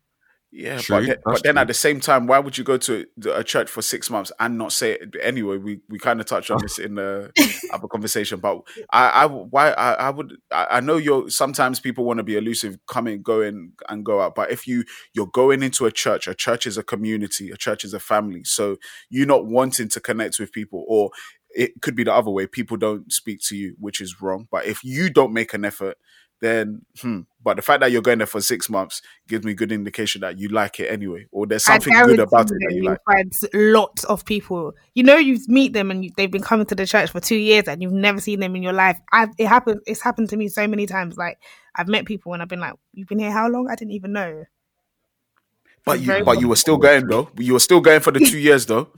[SPEAKER 2] Yeah,
[SPEAKER 1] True,
[SPEAKER 2] but then, but then
[SPEAKER 1] true.
[SPEAKER 2] at the same time, why would you go to a church for six months and not say it? Anyway, we, we kind of touched on this in the other conversation, but I, I why I, I would I, I know you're sometimes people want to be elusive, come in, go in and go out, but if you you're going into a church, a church is a community, a church is a family, so you're not wanting to connect with people, or it could be the other way, people don't speak to you, which is wrong. But if you don't make an effort, then hmm. But the fact that you're going there for six months gives me good indication that you like it anyway, or there's something good about it
[SPEAKER 3] that
[SPEAKER 2] you like.
[SPEAKER 3] find lots of people. You know, you meet them and you, they've been coming to the church for two years and you've never seen them in your life. I've, it happened. It's happened to me so many times. Like I've met people and I've been like, "You've been here how long? I didn't even know."
[SPEAKER 2] But
[SPEAKER 3] It's
[SPEAKER 2] you, but you were still going though. You were still going for the two years though.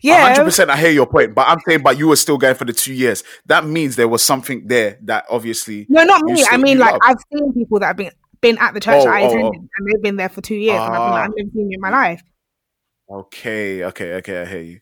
[SPEAKER 3] Yeah,
[SPEAKER 2] hundred percent. I hear your point, but I'm saying, but you were still going for the two years. That means there was something there that obviously.
[SPEAKER 3] no, not me. I mean, like
[SPEAKER 2] love.
[SPEAKER 3] I've seen people that have been been at the church
[SPEAKER 2] Oh,
[SPEAKER 3] that I
[SPEAKER 2] oh,
[SPEAKER 3] attended
[SPEAKER 2] oh.
[SPEAKER 3] and they've been there for two years and I've been like,
[SPEAKER 2] Ah.
[SPEAKER 3] I've never seen you in my life.
[SPEAKER 2] Okay, okay, okay. I hear you.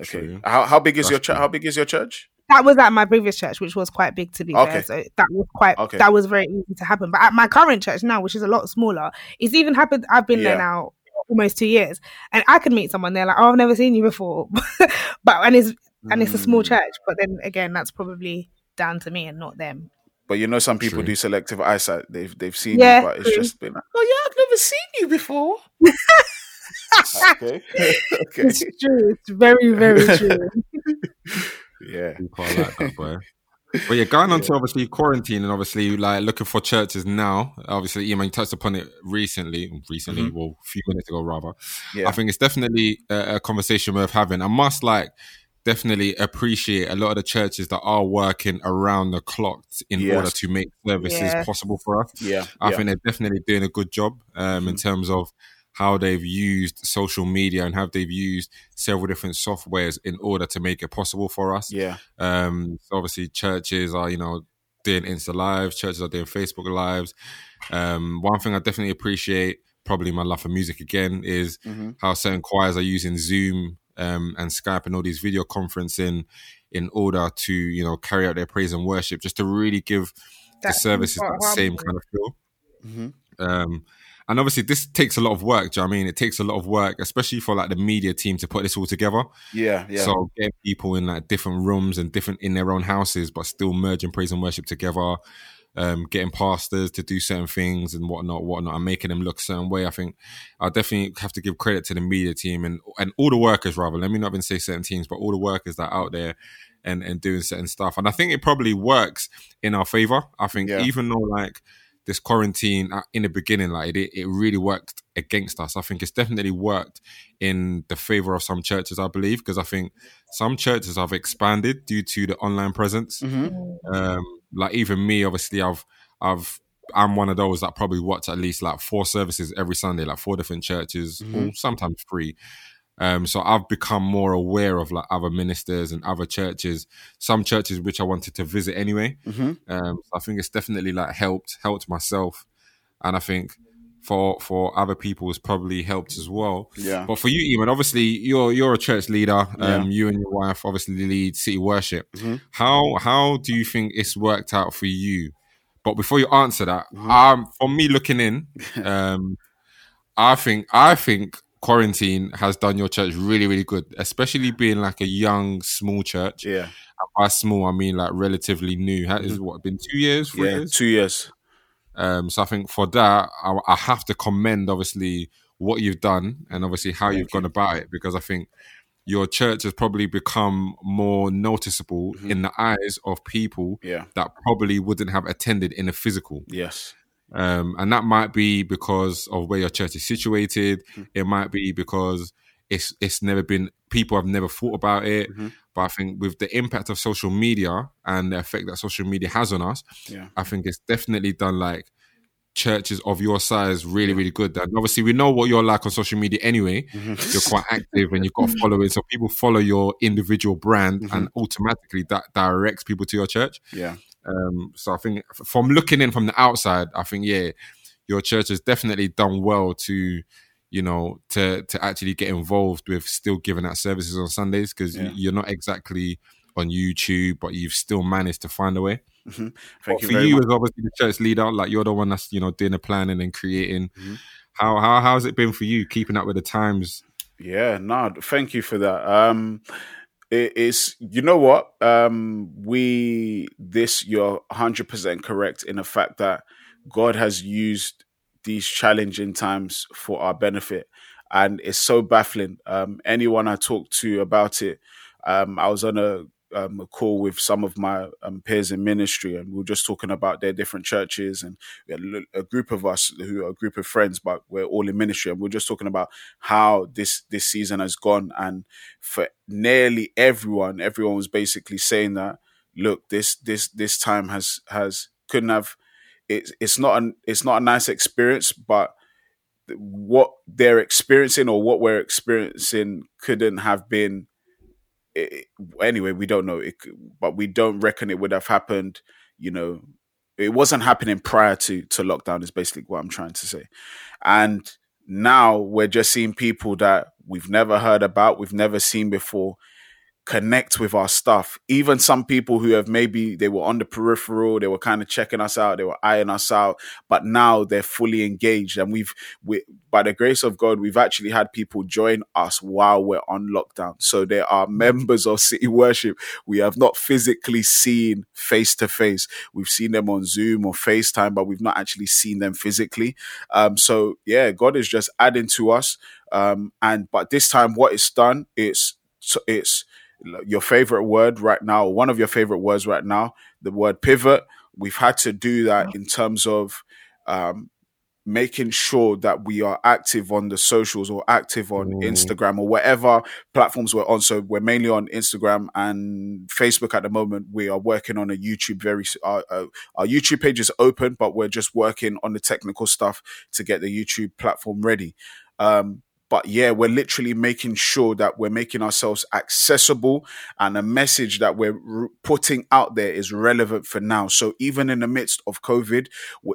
[SPEAKER 2] Okay.
[SPEAKER 1] True.
[SPEAKER 2] How how big is
[SPEAKER 1] That's
[SPEAKER 2] your church? How big is your church?
[SPEAKER 3] That was at my previous church, which was quite big to be
[SPEAKER 2] Okay.
[SPEAKER 3] fair. So that was quite
[SPEAKER 2] Okay.
[SPEAKER 3] that was very easy to happen. But at my current church now, which is a lot smaller, it's even happened. I've been
[SPEAKER 2] Yeah.
[SPEAKER 3] there now almost two years, and I could meet someone there like, oh, I've never seen you before, but and it's and it's a small
[SPEAKER 2] Mm.
[SPEAKER 3] church. But then again, that's probably down to me and not them.
[SPEAKER 2] But you know, some people
[SPEAKER 1] True.
[SPEAKER 2] do selective eyesight. They've they've seen
[SPEAKER 3] Yeah,
[SPEAKER 2] you, but it's
[SPEAKER 3] true.
[SPEAKER 2] just been like, oh yeah, I've never seen you before. okay, okay,
[SPEAKER 3] It's true. It's very very true.
[SPEAKER 2] yeah,
[SPEAKER 1] People are like that, boy. But yeah, going on to obviously quarantine and obviously like looking for churches now. Obviously, you you touched upon it recently, recently, well, a few minutes ago rather.
[SPEAKER 2] Mm-hmm. yeah,
[SPEAKER 1] I think it's definitely a, a conversation worth having. I must like definitely appreciate a lot of the churches that are working around the clock in
[SPEAKER 2] Yes.
[SPEAKER 1] order to make services
[SPEAKER 3] Yeah.
[SPEAKER 1] possible for us.
[SPEAKER 2] yeah,
[SPEAKER 1] I
[SPEAKER 2] yeah.
[SPEAKER 1] think they're definitely doing a good job um, in terms of how they've used social media and how they've used several different softwares in order to make it possible for us.
[SPEAKER 2] yeah,
[SPEAKER 1] Um, so obviously, churches are you know doing Insta lives, churches are doing Facebook lives. Um, one thing I definitely appreciate, probably my love for music again, is
[SPEAKER 2] hmm
[SPEAKER 1] how certain choirs are using Zoom um, and Skype and all these video conferencing in order to you know carry out their praise and worship, just to really give the
[SPEAKER 3] That
[SPEAKER 1] services that same kind of feel.
[SPEAKER 2] hmm
[SPEAKER 1] Um, and obviously, this takes a lot of work. Do you know what I mean? It takes a lot of work, especially for like the media team to put this all together.
[SPEAKER 2] yeah, yeah.
[SPEAKER 1] So getting people in like different rooms and different in their own houses, but still merging praise and worship together. Um, getting pastors to do certain things and whatnot, whatnot, and making them look a certain way. I think I definitely have to give credit to the media team and and all the workers. Rather, let me not even say certain teams, but all the workers that are out there and and doing certain stuff. And I think it probably works in our favor. I think
[SPEAKER 2] Yeah.
[SPEAKER 1] even though like this quarantine in the beginning, like it, it really worked against us. I think it's definitely worked in the favor of some churches, I believe, because I think some churches have expanded due to the online presence.
[SPEAKER 2] hmm
[SPEAKER 1] Um, like even me, obviously, I've I've I'm one of those that probably watch at least like four services every Sunday, like four different churches, or sometimes three. Um, so I've become more aware of like other ministers and other churches, some churches which I wanted to visit anyway.
[SPEAKER 2] hmm
[SPEAKER 1] Um, so I think it's definitely like helped helped myself, and I think for for other people it's probably helped as well.
[SPEAKER 2] Yeah.
[SPEAKER 1] But for you, Eamon, obviously you're you're a church leader. Um, you and your wife obviously lead City Worship.
[SPEAKER 2] Mhm.
[SPEAKER 1] How how do you think it's worked out for you? But before you answer that,
[SPEAKER 2] Mm-hmm.
[SPEAKER 1] um, from me looking in, um, I think I think quarantine has done your church really really good, especially being like a young small church.
[SPEAKER 2] Yeah.
[SPEAKER 1] And By small, I mean like relatively new. Has is what been two years,
[SPEAKER 2] Mm-hmm. Yeah.
[SPEAKER 1] years?
[SPEAKER 2] Two years.
[SPEAKER 1] Um, so I think for that, I, I have to commend obviously what you've done and obviously how you've gone about it because I think your church has probably become more noticeable
[SPEAKER 2] Mm-hmm.
[SPEAKER 1] in the eyes of people
[SPEAKER 2] Yeah.
[SPEAKER 1] that probably wouldn't have attended in a physical.
[SPEAKER 2] Yes.
[SPEAKER 1] Um, and that might be because of where your church is situated.
[SPEAKER 2] Hmm.
[SPEAKER 1] It might be because it's it's never been people have never thought about it.
[SPEAKER 2] Mhm.
[SPEAKER 1] But I think with the impact of social media and the effect that social media has on us,
[SPEAKER 2] Yeah.
[SPEAKER 1] I think it's definitely done like churches of your size really, really good. And obviously, we know what you're like on social media anyway.
[SPEAKER 2] Mm-hmm.
[SPEAKER 1] You're quite active and you've got following, so people follow your individual brand,
[SPEAKER 2] Mm-hmm.
[SPEAKER 1] and automatically that directs people to your church.
[SPEAKER 2] Yeah.
[SPEAKER 1] Um, so I think from looking in from the outside, I think yeah, your church has definitely done well to, you know, to to actually get involved with still giving out services on Sundays because
[SPEAKER 2] Yeah.
[SPEAKER 1] you're not exactly on YouTube, but you've still managed to find a way.
[SPEAKER 2] Thank
[SPEAKER 1] But
[SPEAKER 2] you
[SPEAKER 1] for you
[SPEAKER 2] much.
[SPEAKER 1] as obviously the church leader, like you're the one that's you know doing the planning and creating.
[SPEAKER 2] Mhm.
[SPEAKER 1] How how how's it been for you keeping up with the times?
[SPEAKER 2] Yeah, no, thank you for that. Um, it is you know what? Um we this you're 100% correct in the fact that god has used these challenging times for our benefit. And it's so baffling. Um anyone i talk to about it um i was on a um, a call with some of my um, peers in ministry, and we were just talking about their different churches, and a group of us who are a group of friends, but we're all in ministry, and we're just talking about how this this season has gone, and for nearly everyone, everyone was basically saying that, look, this this this time has has couldn't have, it's it's not an it's not a nice experience, but what they're experiencing or what we're experiencing couldn't have been it, anyway, we don't know, it, but we don't reckon it would have happened. You know, it wasn't happening prior to to lockdown. Is basically what I'm trying to say, and now we're just seeing people that we've never heard about, we've never seen before, connect with our stuff. Even some people who have maybe they were on the peripheral, they were kind of checking us out, they were eyeing us out, but now they're fully engaged. And we've, we, by the grace of God, we've actually had people join us while we're on lockdown. So there are members of City Worship we have not physically seen face to face. We've seen them on Zoom or FaceTime, but we've not actually seen them physically. Um, so yeah, God is just adding to us. Um, and but this time, what it's done, it's it's your favorite word right now, one of your favorite words right now, the word pivot. We've had to do that in terms of um, making sure that we are active on the socials or active on mm. Instagram or whatever platforms we're on. So we're mainly on Instagram and Facebook at the moment. We are working on a YouTube very our, uh, our YouTube page is open, but we're just working on the technical stuff to get the YouTube platform ready. Um, but yeah, we're literally making sure that we're making ourselves accessible and the message that we're putting out there is relevant for now. So even in the midst of COVID,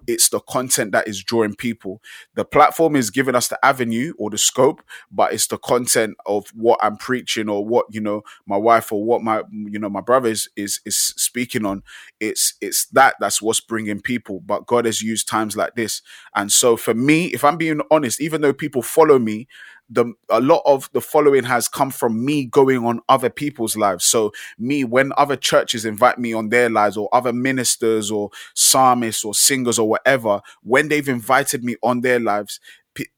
[SPEAKER 2] it's the content that is drawing people. The platform is giving us the avenue or the scope, but it's the content of what I'm preaching or what, you know, my wife or what my, you know, my brother is, is, is speaking on. It's, it's that that's what's bringing people. But God has used times like this. And so for me, if I'm being honest, even though people follow me, the a lot of the following has come from me going on other people's lives. So me, when other churches invite me on their lives, or other ministers, or psalmists, or singers, or whatever, when they've invited me on their lives,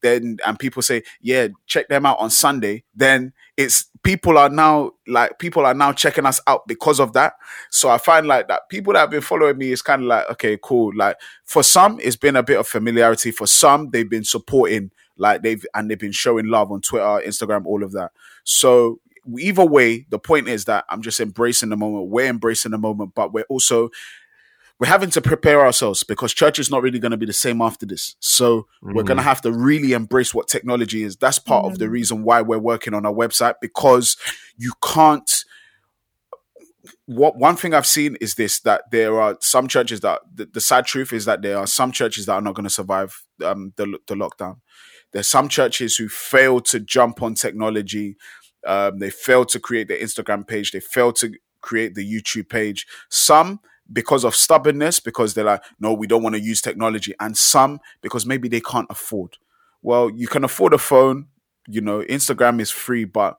[SPEAKER 2] then and people say, yeah, check them out on Sunday. Then it's people are now like people are now checking us out because of that. So I find like that people that have been following me is kind of like okay, cool. Like for some, it's been a bit of familiarity. For some, they've been supporting like they've and they've been showing love on Twitter, Instagram, all of that. So either way, the point is that I'm just embracing the moment. We're embracing the moment, but we're also we're having to prepare ourselves because church is not really going to be the same after this. So mm. we're going to have to really embrace what technology is. That's part mm. of the mm. reason why we're working on our website because you can't what one thing I've seen is this that there are some churches that the, the sad truth is that there are some churches that are not going to survive um, the the lockdown. There's some churches who fail to jump on technology. Um, they fail to create the Instagram page. They fail to create the YouTube page. Some because of stubbornness, because they're like, no, we don't want to use technology. And some because maybe they can't afford. Well, you can afford a phone. You know, Instagram is free, but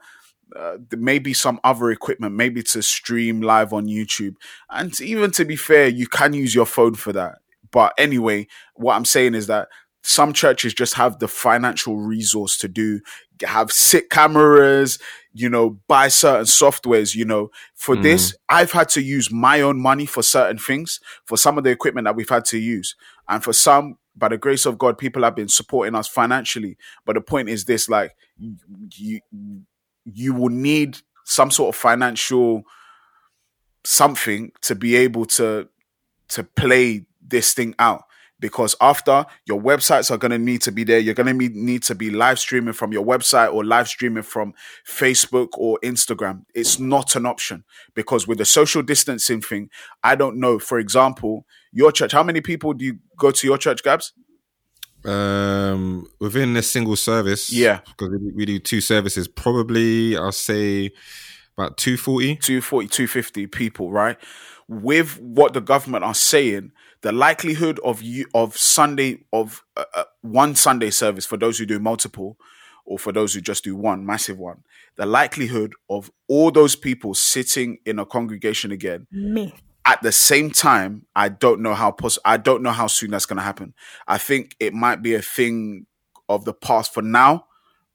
[SPEAKER 2] uh, maybe some other equipment, maybe to stream live on YouTube. And even to be fair, you can use your phone for that. But anyway, what I'm saying is that some churches just have the financial resource to do have sick cameras you know buy certain softwares you know. For mm. this i've had to use my own money for certain things for some of the equipment that we've had to use. And for some by the grace of god people have been supporting us financially. But the point is this like you you will need some sort of financial something to be able to to play this thing out because after your websites are going to need to be there. You're going to need to be live streaming from your website or live streaming from facebook or instagram. It's not an option because with the social distancing thing i don't know. For example your church how many people do you go to your church gabs?
[SPEAKER 1] Um within a single service?
[SPEAKER 2] Yeah.
[SPEAKER 1] Because we, do two services. Probably i'll say about 240
[SPEAKER 2] 240 250 people right? With what the government are saying the likelihood of you of Sunday of uh, uh, one Sunday service for those who do multiple, or for those who just do one massive one, the likelihood of all those people sitting in a congregation again
[SPEAKER 3] Me.
[SPEAKER 2] at the same time, I don't know how poss- I don't know how soon that's going to happen. I think it might be a thing of the past for now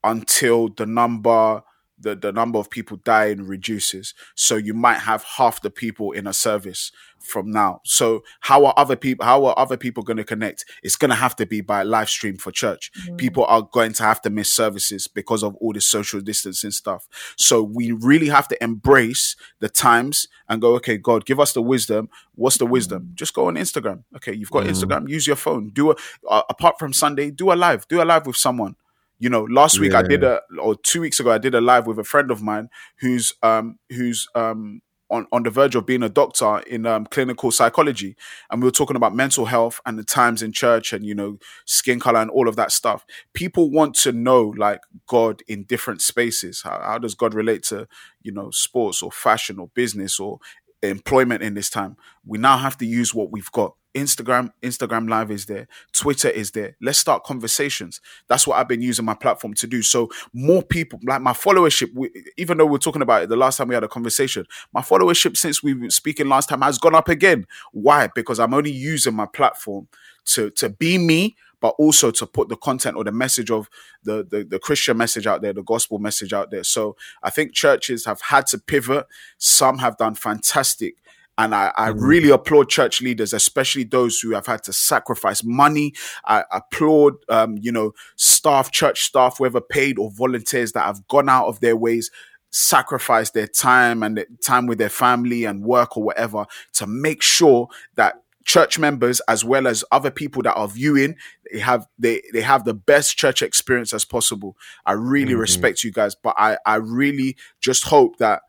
[SPEAKER 2] until the number the, the number of people dying reduces. So you might have half the people in a service from now. So how are other people how are other people going to connect? It's going to have to be by live stream for church. Mm. People are going to have to miss services because of all this social distancing stuff. So we really have to embrace the times and go, okay, God, give us the wisdom. What's the wisdom? Mm. Just go on Instagram. Okay, you've got mm. Instagram, use your phone. Do a uh, apart from Sunday, do a live. Do a live with someone. You know, last week I did a or two weeks ago I did a live with a friend of mine who's um who's um on, on the verge of being a doctor in um, clinical psychology. And we were talking about mental health and the times in church and you know skin color and all of that stuff. People want to know like god in different spaces. How, how does god relate to you know sports or fashion or business or employment in this time? We now have to use what we've got instagram instagram live is there twitter is there let's start conversations that's what i've been using my platform to do so more people like my followership we, even though we are talking about it the last time we had a conversation my followership since we were speaking last time has gone up again why because i'm only using my platform to to be me but also to put the content or the message of the, the the Christian message out there, the gospel message out there. So I think churches have had to pivot. Some have done fantastic. And I, I really applaud church leaders, especially those who have had to sacrifice money. I applaud, um, you know, staff, church staff, whether paid or volunteers that have gone out of their ways, sacrificed their time and time with their family and work or whatever to make sure that church members as well as other people that are viewing they have they they have the best church experience as possible. I really respect you guys but i i really just hope that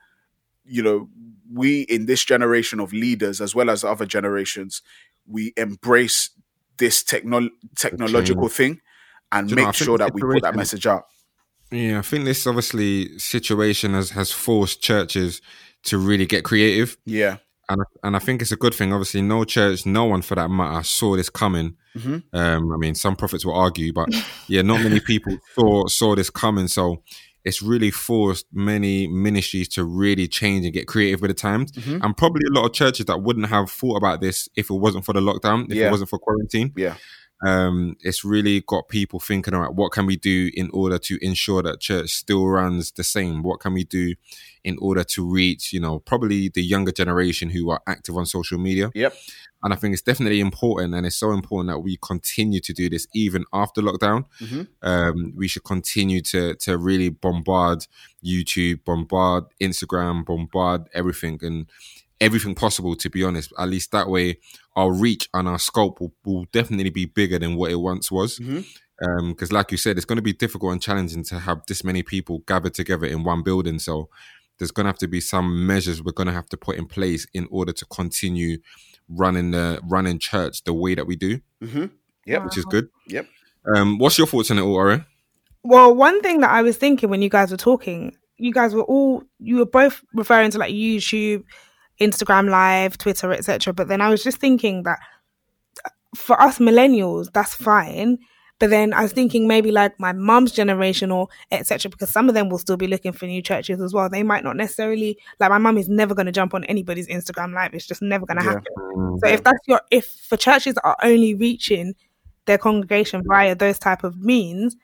[SPEAKER 2] you know we in this generation of leaders as well as other generations we embrace this techno- technological thing and
[SPEAKER 1] you
[SPEAKER 2] make
[SPEAKER 1] think
[SPEAKER 2] sure that we put that message out
[SPEAKER 1] Yeah, I think this obviously situation has has forced churches to really get creative,
[SPEAKER 2] yeah
[SPEAKER 1] and and I think it's a good thing. Obviously, no church, no one for that matter, saw this coming.
[SPEAKER 2] Mhm.
[SPEAKER 1] Um, I mean, some prophets will argue, but yeah, not many people saw saw this coming. So it's really forced many ministries to really change and get creative with the times,
[SPEAKER 2] Mhm.
[SPEAKER 1] and probably a lot of churches that wouldn't have thought about this if it wasn't for the lockdown, if
[SPEAKER 2] Yeah.
[SPEAKER 1] it wasn't for quarantine
[SPEAKER 2] yeah
[SPEAKER 1] um, it's really got people thinking, all right, what can we do in order to ensure that church still runs the same? What can we do in order to reach, you know, probably the younger generation who are active on social media?
[SPEAKER 2] yep
[SPEAKER 1] And I think it's definitely important, and it's so important that we continue to do this even after lockdown.
[SPEAKER 2] Mhm.
[SPEAKER 1] Um, we should continue to to really bombard YouTube, bombard Instagram, bombard everything and everything possible. To be honest, at least that way, our reach and our scope will, will definitely be bigger than what it once was. Because, like you said, it's going to be difficult and challenging to have this many people gathered together in one building. So there's going to have to be some measures we're going to have to put in place in order to continue running the running church the way that we do,
[SPEAKER 2] hmm Yep.
[SPEAKER 1] which is good.
[SPEAKER 2] Yep.
[SPEAKER 1] Um, what's your thoughts on it all, Ori?
[SPEAKER 3] Well, one thing that I was thinking when you guys were talking, you guys were all you were both referring to like YouTube, Instagram Live, Twitter, etc. But then I was just thinking that for us millennials, that's fine. But then I was thinking maybe like my mum's generation or etc. Because some of them will still be looking for new churches as well. They might not necessarily like my mum is never going to jump on anybody's Instagram live. It's just never going to
[SPEAKER 2] Yeah.
[SPEAKER 3] happen. Mm-hmm. So if that's your if for churches are only reaching their congregation via those type of means,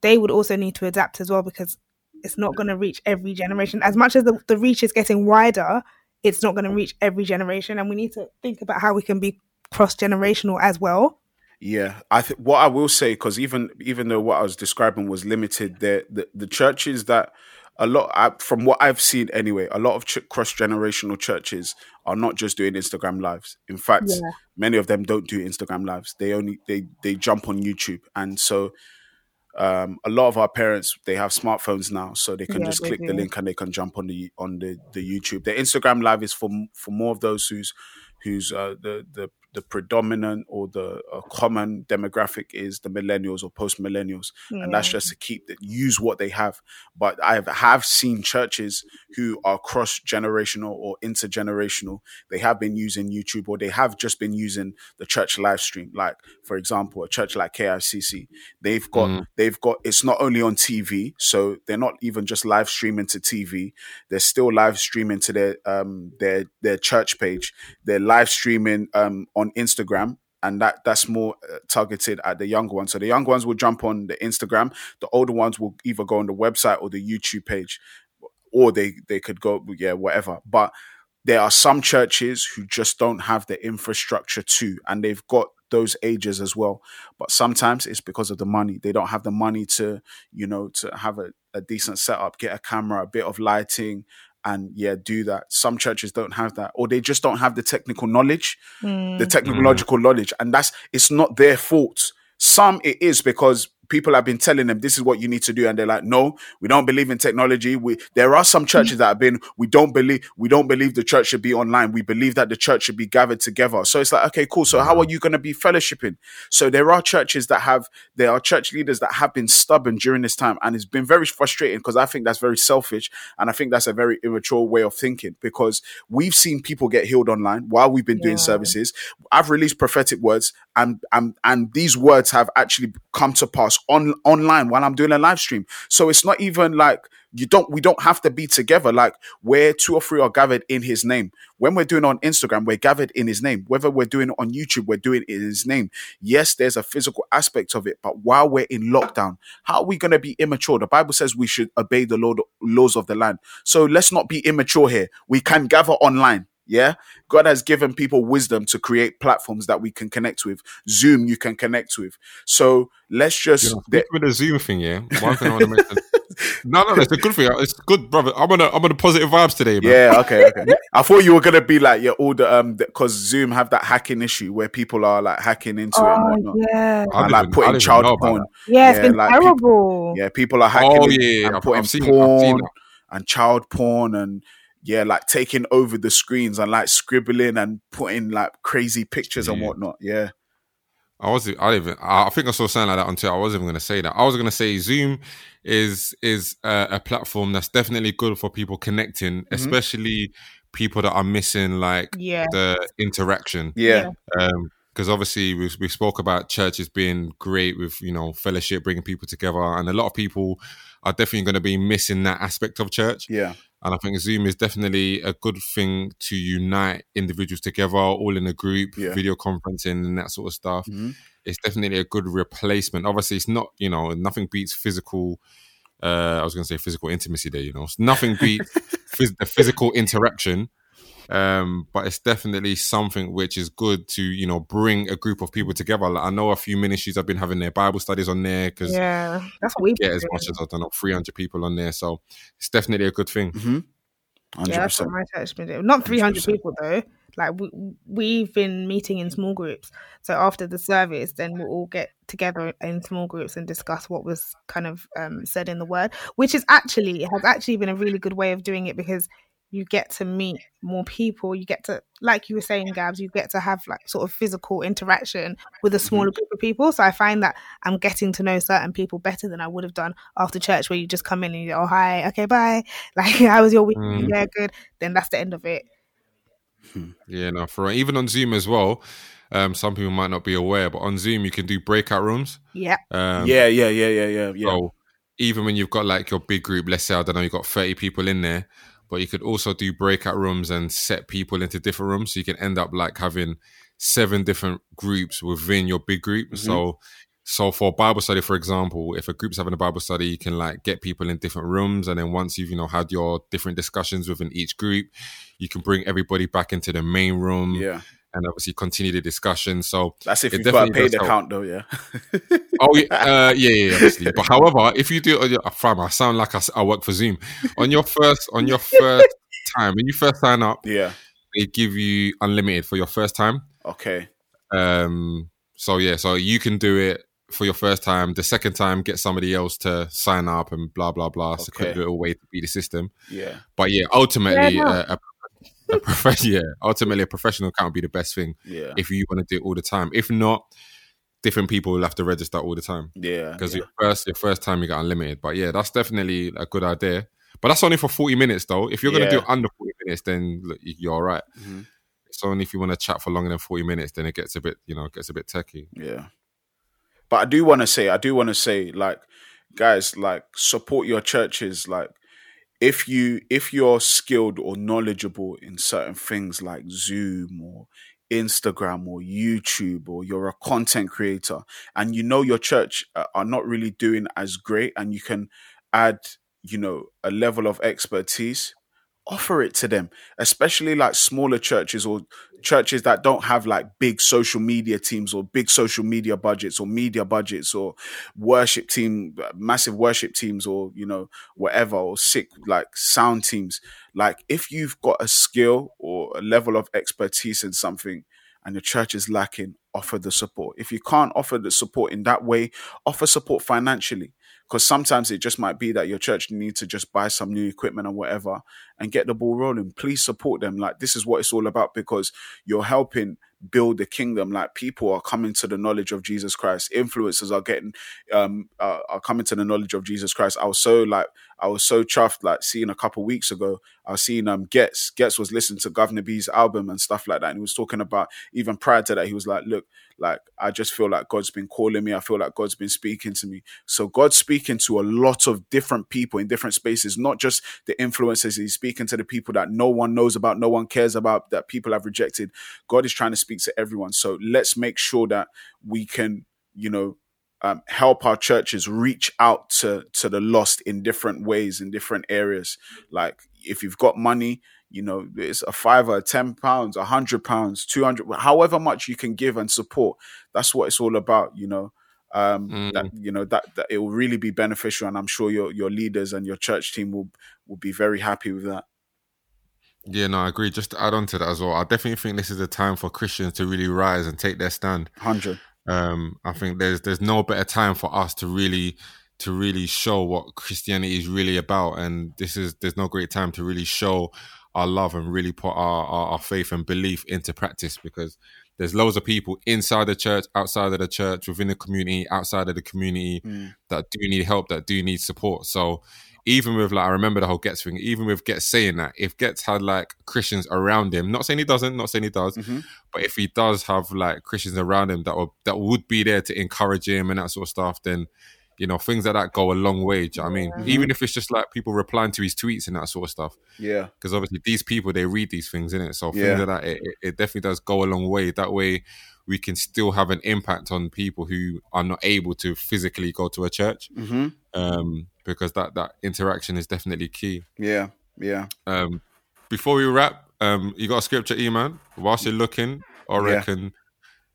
[SPEAKER 3] they would also need to adapt as well because it's not going to reach every generation. As much as the, the reach is getting wider, it's not going to reach every generation, and we need to think about how we can be cross generational as well.
[SPEAKER 2] Yeah, I think what I will say because even even though what I was describing was limited, the the, the churches that a lot I, from what I've seen anyway, a lot of ch- cross generational churches are not just doing Instagram lives. In fact,
[SPEAKER 3] Yeah.
[SPEAKER 2] many of them don't do Instagram lives. They only they they jump on YouTube, and so um, a lot of our parents they have smartphones now, so they can
[SPEAKER 3] Yeah,
[SPEAKER 2] just
[SPEAKER 3] they
[SPEAKER 2] click the link and they can jump on the on the the YouTube. The Instagram live is for for more of those who's who's uh, the the the predominant or the uh, common demographic is the millennials or post millennials, and that's just to keep that use what they have. But I have seen churches who are cross generational or intergenerational. They have been using YouTube or they have just been using the church live stream. Like for example, a church like KICC, they've got
[SPEAKER 1] Mm.
[SPEAKER 2] they've got it's not only on TV, so they're not even just live streaming to TV. They're still live streaming to their um their their church page. They're live streaming um on Instagram. And that that's more uh, targeted at the younger ones. So the younger ones will jump on the Instagram. The older ones will either go on the website or the YouTube page, or they they could go yeah whatever. But there are some churches who just don't have the infrastructure to, and they've got those ages as well. But sometimes it's because of the money. They don't have the money to, you know, to have a, a decent setup, get a camera, a bit of lighting, and yeah, do that. Some churches don't have that, or they just don't have the technical knowledge,
[SPEAKER 3] Mm.
[SPEAKER 2] the technological knowledge, and that's it's not their fault. Some it is because people have been telling them this is what you need to do, and they're like, no, we don't believe in technology. We there are some churches that have been we don't believe we don't believe the church should be online. We believe that the church should be gathered together. So it's like, okay, cool. So how are you going to be fellowshipping? So there are churches that have there are church leaders that have been stubborn during this time, and it's been very frustrating because I think that's very selfish, and I think that's a very immature way of thinking because we've seen people get healed online while we've been doing services. I've released prophetic words, and and and these words have actually come to pass on online while I'm doing a live stream. So it's not even like you don't we don't have to be together. Like where two or three are gathered in his name. When we're doing on instagram we're gathered in his name. Whether we're doing on youtube we're doing it in his name. Yes there's a physical aspect of it but while we're in lockdown how are we going to be immature? The bible says we should obey the law, laws of the land. So let's not be immature here. We can gather online yeah god has given people wisdom to create platforms that we can connect with zoom you can connect with so let's just
[SPEAKER 1] You know, with the Zoom thing, yeah. One thing I want to mention. no, no, it's a good thing. It's good, brother. I'm on a, I'm on a positive vibes today, man.
[SPEAKER 2] Yeah, okay, okay. I thought you were gonna be like, yeah, all the um, because Zoom have that hacking issue where people are like hacking into it and
[SPEAKER 3] Oh
[SPEAKER 2] whatnot,
[SPEAKER 3] yeah,
[SPEAKER 1] I
[SPEAKER 2] and like
[SPEAKER 1] even-
[SPEAKER 2] putting child porn.
[SPEAKER 3] yeah, it's
[SPEAKER 2] Yeah,
[SPEAKER 3] been
[SPEAKER 2] like people-
[SPEAKER 3] terrible.
[SPEAKER 2] Yeah, people are hacking
[SPEAKER 1] Oh,
[SPEAKER 2] in
[SPEAKER 1] yeah, yeah,
[SPEAKER 2] and
[SPEAKER 1] I've-
[SPEAKER 2] putting
[SPEAKER 1] I've seen it, I've seen
[SPEAKER 2] porn and child porn and yeah, like taking over the screens and like scribbling and putting like crazy pictures and whatnot. Yeah,
[SPEAKER 1] I was I didn't even I I think I saw something like that until I wasn't even going to say that. I was going to say Zoom is is a, a platform that's definitely good for people connecting,
[SPEAKER 2] Mm-hmm.
[SPEAKER 1] especially people that are missing like
[SPEAKER 3] Yeah.
[SPEAKER 1] the interaction.
[SPEAKER 2] yeah, Um,
[SPEAKER 1] because obviously we we spoke about churches being great with you know fellowship, bringing people together, and a lot of people are definitely going to be missing that aspect of church.
[SPEAKER 2] yeah,
[SPEAKER 1] And I think Zoom is definitely a good thing to unite individuals together, all in a group,
[SPEAKER 2] Yeah.
[SPEAKER 1] video conferencing and that sort of stuff.
[SPEAKER 2] Mhm.
[SPEAKER 1] It's definitely a good replacement. Obviously, it's not, you know, nothing beats physical. Uh, I was going to say physical intimacy there, you know, nothing beats phys- the physical interaction. Um, but it's definitely something which is good to, you know, bring a group of people together. Like, I know a few ministries have been having their Bible studies on there because
[SPEAKER 3] Yeah, that's what we
[SPEAKER 1] get as much as I don't know, 300 people on there. So it's definitely a good thing.
[SPEAKER 2] mm-hmm. hundred
[SPEAKER 3] Yeah, that's what my church been doing. Not 300 people though. Like we we've been meeting in small groups. So after the service, then we'll all get together in small groups and discuss what was kind of um, said in the word, which is actually has actually been a really good way of doing it because you get to meet more people. You get to, like you were saying, Gabs, you get to have like sort of physical interaction with a smaller group of people. So I find that I'm getting to know certain people better than I would have done after church, where you just come in and you go, oh hi, okay, bye. Like, how was your week?
[SPEAKER 1] Mm.
[SPEAKER 3] Yeah, good. Then that's the end of it.
[SPEAKER 1] Yeah, no, for even on Zoom as well. Um, some people might not be aware, but on Zoom you can do breakout rooms.
[SPEAKER 3] Yeah.
[SPEAKER 1] Um,
[SPEAKER 2] yeah, yeah, yeah, yeah, yeah, yeah.
[SPEAKER 1] So even when you've got like your big group, let's say I don't know, you've got thirty people in there, but you could also do breakout rooms and set people into different rooms, so you can end up like having seven different groups within your big group. Mm-hmm. So. So for Bible study, for example, if a group's having a Bible study, you can like get people in different rooms, and then once you've you know had your different discussions within each group, you can bring everybody back into the main room,
[SPEAKER 2] yeah.
[SPEAKER 1] And obviously continue the discussion. So
[SPEAKER 2] That's if
[SPEAKER 1] It
[SPEAKER 2] you've got a paid
[SPEAKER 1] does help.
[SPEAKER 2] account, though. Yeah.
[SPEAKER 1] Oh yeah, uh, yeah, yeah, obviously. But however, if you do, it on fam, I sound like I work for Zoom. On your first, on your first time, when you first sign up,
[SPEAKER 2] yeah.
[SPEAKER 1] they give you unlimited for your first time.
[SPEAKER 2] Okay.
[SPEAKER 1] Um, so yeah, so you can do it for your first time. The second time, get somebody else to sign up and blah blah blah. It's a quick little way to beat the system.
[SPEAKER 2] Yeah.
[SPEAKER 1] But yeah, ultimately,
[SPEAKER 3] Yeah, no.
[SPEAKER 1] uh, a, a prof- yeah, ultimately a professional account would be the best thing.
[SPEAKER 2] Yeah.
[SPEAKER 1] If you want to do it all the time. If not, different people will have to register all the time.
[SPEAKER 2] Yeah.
[SPEAKER 1] Because
[SPEAKER 2] yeah.
[SPEAKER 1] your first your first time you got unlimited. But yeah, that's definitely a good idea. But that's only for 40 minutes though. If you're gonna do
[SPEAKER 2] Yeah.
[SPEAKER 1] it under 40 minutes, then look, you- you're all right.
[SPEAKER 2] Mhm.
[SPEAKER 1] It's only if you want to chat for longer than 40 minutes, then it gets a bit, you know, it gets a bit techie.
[SPEAKER 2] Yeah. But I do want to say, I do want to say, like, guys, like, support your churches. Like, if you if you're skilled or knowledgeable in certain things like Zoom or Instagram or YouTube or you're a content creator and you know your church uh, are not really doing as great and you can add, you know, a level of expertise, offer it to them, especially like smaller churches or churches that don't have like big social media teams or big social media budgets or media budgets or worship team massive worship teams or you know whatever or sick like sound teams like if you've got a skill or a level of expertise in something and your church is lacking offer the support. If you can't offer the support in that way offer support financially because sometimes it just might be that your church needs to just buy some new equipment or whatever and get the ball rolling. Please support them. Like this is what it's all about because you're helping build the kingdom like people are coming to the knowledge of jesus christ. Influencers are getting um uh, are coming to the knowledge of jesus christ. I was so like i was so chuffed like seeing a couple weeks ago i was seeing um Getz Getz was listening to Guvna B's album and stuff like that and he was talking about even prior to that he was like look like i just feel like god's been calling me. I feel like god's been speaking to me. So god's speaking to a lot of different people in different spaces not just the influencers. He's speaking to the people that no one knows about no one cares about that people have rejected. God is trying to speak to everyone. So let's make sure that we can you know um, help our churches reach out to to the lost in different ways in different areas. Like if you've got money you know it's a fiver a 10 pounds a hundred pounds 200 however much you can give and support. That's what it's all about you know um
[SPEAKER 1] Mm.
[SPEAKER 2] that you know that, that it will really be beneficial and i'm sure your your leaders and your church team will will be very happy with that
[SPEAKER 1] Yeah, no, I agree. Just to add on to that as well, I definitely think this is a time for Christians to really rise and take their stand.
[SPEAKER 2] 100
[SPEAKER 1] Um, I think there's there's no better time for us to really to really show what Christianity is really about, and this is there's no great time to really show our love and really put our, our, our faith and belief into practice because there's loads of people inside the church, outside of the church, within the community, outside of the community
[SPEAKER 2] Mm.
[SPEAKER 1] that do need help, that do need support. So even with like I remember the whole Getz thing, even with Getz saying that, if Getz had like Christians around him, not saying he doesn't, not saying he does,
[SPEAKER 2] Mhm.
[SPEAKER 1] but if he does have like Christians around him that will that would be there to encourage him and that sort of stuff, then you know things like that go a long way. Do you know what I mean? Even if it's just like people replying to his tweets and that sort of stuff,
[SPEAKER 2] yeah
[SPEAKER 1] because obviously these people they read these things in it, so
[SPEAKER 2] Yeah.
[SPEAKER 1] things like that it, it- it definitely does go a long way. That way we can still have an impact on people who are not able to physically go to a church,
[SPEAKER 2] hmm
[SPEAKER 1] um, because that that interaction is definitely key.
[SPEAKER 2] yeah yeah
[SPEAKER 1] Um, before we wrap, um, you got a scripture, E man. Whilst you're looking, I
[SPEAKER 2] Yeah.
[SPEAKER 1] reckon,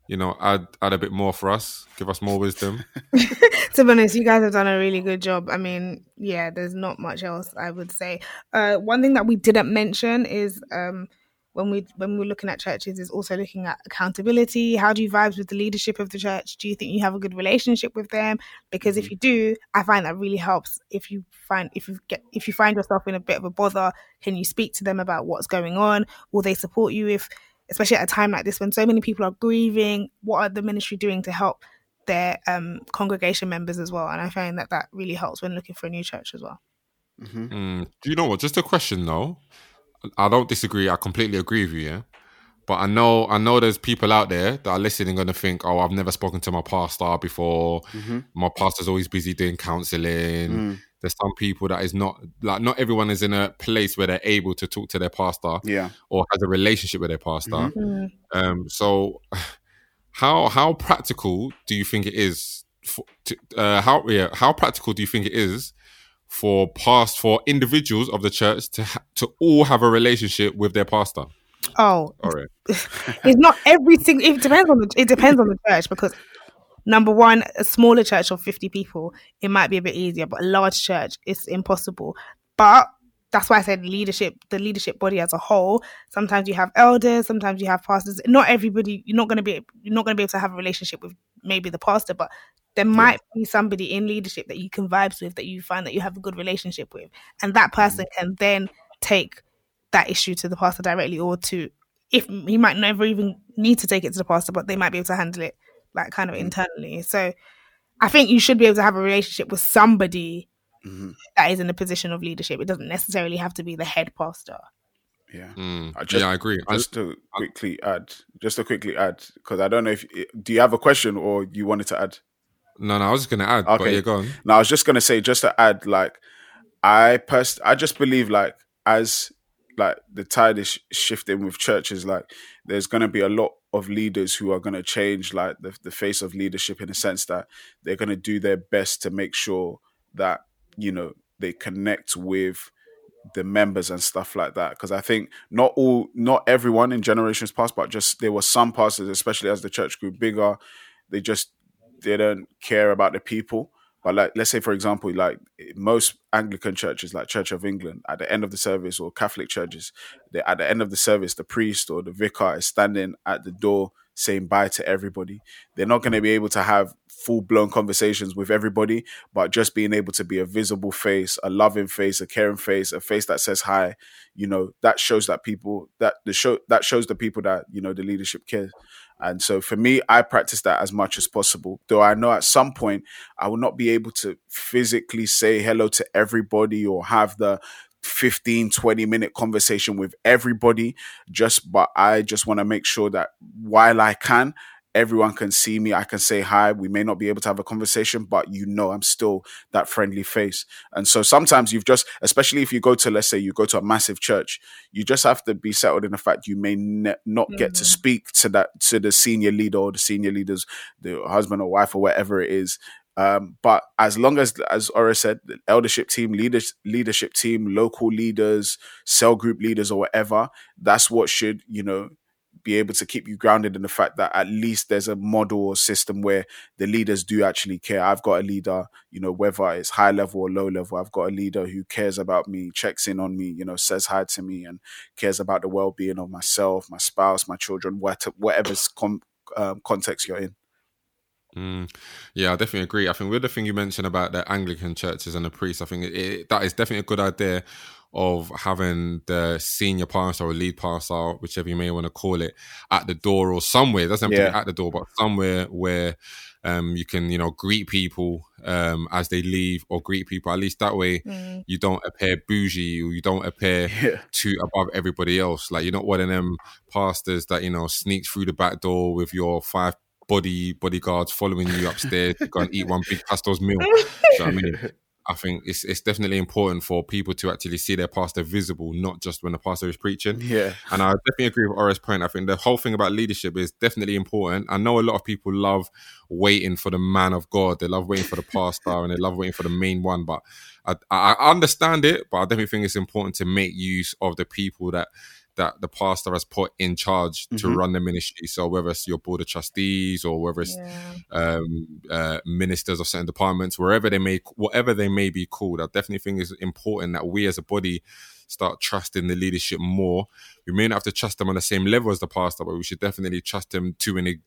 [SPEAKER 1] you know, add add a bit more for us. Give us more wisdom.
[SPEAKER 3] to be honest, you guys have done a really good job. I mean, yeah, there's not much else I would say. Uh, one thing that we didn't mention is um, when we when we're looking at churches is also looking at accountability. How do you vibes with the leadership of the church? Do you think you have a good relationship with them? Because if you do, I find that really helps. If you find if you get if you find yourself in a bit of a bother, can you speak to them about what's going on? Will they support you if especially at a time like this when so many people are grieving what are the ministry doing to help their um, congregation members as well. And I find that that really helps when looking for a new church as well.
[SPEAKER 2] hmm
[SPEAKER 1] Mm, do you know what? Just a question though. I don't disagree. I completely agree with you. Yeah, but I know I know there's people out there that are listening going to think, oh, I've never spoken to my pastor before.
[SPEAKER 2] hmm
[SPEAKER 1] My pastor's always busy doing counselling.
[SPEAKER 2] Mm.
[SPEAKER 1] There's some people that is not like not everyone is in a place where they're able to talk to their pastor
[SPEAKER 2] yeah
[SPEAKER 1] or has a relationship with their pastor.
[SPEAKER 2] Mhm.
[SPEAKER 1] Um, so how how practical do you think it is? For, to, uh, how yeah, how practical do you think it is for past for individuals of the church to ha- to all have a relationship with their pastor?
[SPEAKER 3] Oh,
[SPEAKER 1] All right.
[SPEAKER 3] it's not everything. It depends on the. It depends on the church because number one, a smaller church of fifty people, it might be a bit easier, but a large church, it's impossible. But that's why I said leadership, the leadership body as a whole. Sometimes you have elders, sometimes you have pastors. Not everybody. You're not going to be. You're not going to be able to have a relationship with maybe the pastor, but there might be somebody in leadership that you can vibes with that you find that you have a good relationship with, and that person can then take that issue to the pastor directly or to if he might never even need to take it to the pastor, but they might be able to handle it like kind of internally. So I think you should be able to have a relationship with somebody
[SPEAKER 2] hmm
[SPEAKER 3] that is in a position of leadership. It doesn't necessarily have to be the head pastor.
[SPEAKER 2] Yeah.
[SPEAKER 1] Mm,
[SPEAKER 2] I just-
[SPEAKER 1] yeah, I agree. I-
[SPEAKER 2] Just to quickly add, just to quickly add, because I don't know if do you have a question or you wanted to add?
[SPEAKER 1] No, no, I was just gonna add. But
[SPEAKER 2] Okay.
[SPEAKER 1] yeah, go on.
[SPEAKER 2] Now I was just gonna say, just to add, like I pers- I just believe like as like the tide is sh- shifting with churches, like there's gonna be a lot of leaders who are gonna change like the, the face of leadership in the sense that they're gonna do their best to make sure that you know they connect with the members and stuff like that because i think not all not everyone in generations past but just there were some pastors especially as the church grew bigger they just didn't care about the people. But like let's say for example like most anglican churches like church of england at the end of the service or catholic churches they, at the end of the service the priest or the vicar is standing at the door saying bye to everybody. They're not going to be able to have full-blown conversations with everybody but just being able to be a visible face a loving face a caring face a face that says hi you know that shows that people that the show that shows the people that you know the leadership cares and so for me i practice that as much as possible though i know at some point i will not be able to physically say hello to everybody or have the 15 20 minute conversation with everybody just but i just want to make sure that while i can everyone can see me i can say hi we may not be able to have a conversation but you know i'm still that friendly face and so sometimes you've just especially if you go to let's say you go to a massive church you just have to be settled in the fact you may ne- not get to
[SPEAKER 3] Mhm.
[SPEAKER 2] speak to that to the senior leader or the senior leaders the husband or wife or whatever it is um, but as long as, as Ora said, the eldership team, leaders, leadership team, local leaders, cell group leaders, or whatever, that's what should you know be able to keep you grounded in the fact that at least there's a model or system where the leaders do actually care. I've got a leader, you know, whether it's high level or low level, I've got a leader who cares about me, checks in on me, you know, says hi to me, and cares about the well being of myself, my spouse, my children, whatever com- um, context you're in.
[SPEAKER 1] Mm, yeah, I definitely agree. I think with the thing you mentioned about the Anglican churches and the priests, I think it, it, that is definitely a good idea of having the senior pastor or lead pastor, whichever you may want to call it, at the door or somewhere. It doesn't have to
[SPEAKER 2] Yeah.
[SPEAKER 1] be at the door, but somewhere where um, you can, you know, greet people um, as they leave or greet people. At least that way,
[SPEAKER 3] Mm.
[SPEAKER 1] you don't appear bougie or you don't appear
[SPEAKER 2] Yeah.
[SPEAKER 1] too above everybody else. Like you're not one of them pastors that you know sneaks through the back door with your five body bodyguards following you upstairs to go and eat one big pastor's meal. You know what I mean? I think it's it's definitely important for people to actually see their pastor visible, not just when the pastor is preaching.
[SPEAKER 2] Yeah.
[SPEAKER 1] And I definitely agree with Ora's point. I think the whole thing about leadership is definitely important. I know a lot of people love waiting for the man of God. They love waiting for the pastor and they love waiting for the main one. But I, I understand it, but I definitely think it's important to make use of the people that that the pastor has put in charge to
[SPEAKER 2] Mhm.
[SPEAKER 1] run the ministry. So whether it's your board of trustees or whether it's
[SPEAKER 3] Yeah.
[SPEAKER 1] um, uh, ministers of certain departments, wherever they may, whatever they may be called. I definitely think it's important that we as a body start trusting the leadership more. We may not have to trust them on the same level as the pastor, but we should definitely trust them to an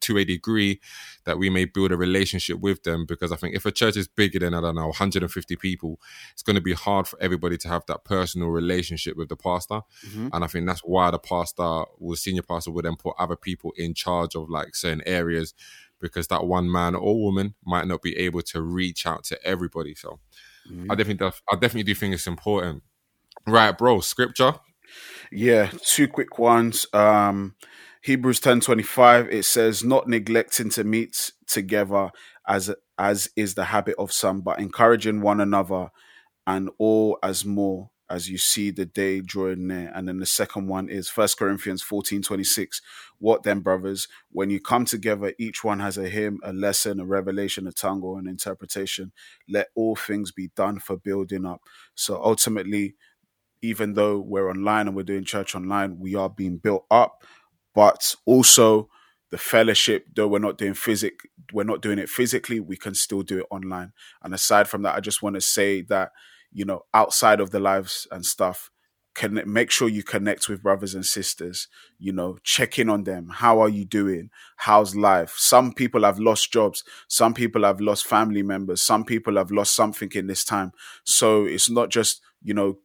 [SPEAKER 1] to a degree that we may build a relationship with them. Because I think if a church is bigger than I don't know 150 people, it's going to be hard for everybody to have that personal relationship with the pastor.
[SPEAKER 2] Mhm.
[SPEAKER 1] And I think that's why the pastor, or the senior pastor, would then put other people in charge of like certain areas because that one man or woman might not be able to reach out to everybody. So
[SPEAKER 2] Mhm.
[SPEAKER 1] I definitely, I definitely do think it's important. Right, bro. Scripture.
[SPEAKER 2] Yeah, two quick ones. Um Hebrews 10:25 it says not neglecting to meet together as as is the habit of some but encouraging one another and all as more as you see the day drawing near. And then the second one is First Corinthians 14:26. What then, brothers, when you come together each one has a hymn, a lesson, a revelation, a tongue or an interpretation. Let all things be done for building up. So ultimately even though we're online and we're doing church online, we are being built up. But also the fellowship, though we're not doing physic, we're not doing it physically, we can still do it online. And aside from that, I just want to say that, you know, outside of the lives and stuff, can make sure you connect with brothers and sisters, you know, check in on them. How are you doing? How's life? Some people have lost jobs. Some people have lost family members. Some people have lost something in this time. So it's not just, you know,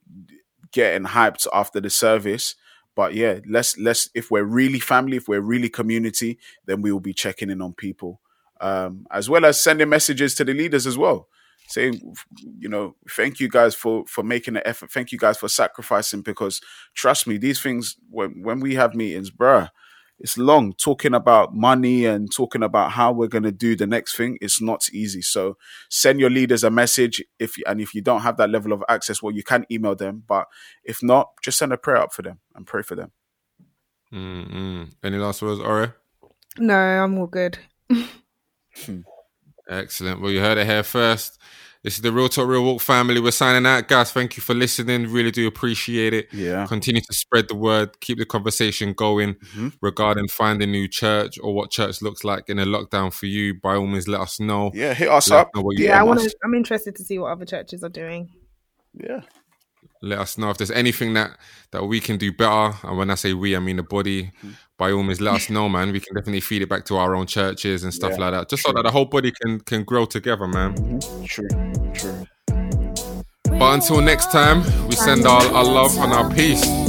[SPEAKER 2] getting hyped after the service. But yeah, let's let's if we're really family, if we're really community, then we will be checking in on people, um, as well as sending messages to the leaders as well, saying, you know, thank you guys for for making the effort, thank you guys for sacrificing. Because trust me, these things when when we have meetings, bruh, it's long. Talking about money and talking about how we're going to do the next thing it's not easy. So send your leaders a message. If and if you don't have that level of access well you can email them. But if not just send a prayer up for them and pray for them.
[SPEAKER 1] Mm-hmm. any last words Ore?
[SPEAKER 3] no i'm all good.
[SPEAKER 1] Excellent. Well you heard it here first this is the Real Talk Real Walk family. We're signing out, guys. Thank you for listening. Really do appreciate it.
[SPEAKER 2] Yeah.
[SPEAKER 1] Continue to spread the word. Keep the conversation going mm-hmm. regarding finding new church or what church looks like in a lockdown for you. By all means, let us know.
[SPEAKER 2] Yeah, hit us let up.
[SPEAKER 3] Us yeah, I want to. I'm interested to see what other churches are doing.
[SPEAKER 2] Yeah
[SPEAKER 1] let us know if there's anything that that we can do better. And when I say we, I mean the body. By all means, let us know, man. We can definitely feed it back to our own churches and stuff yeah, like that, just true. so that the whole body can can grow together, man.
[SPEAKER 2] Mm-hmm. True, true.
[SPEAKER 1] But until next time, we send our, our love and our peace.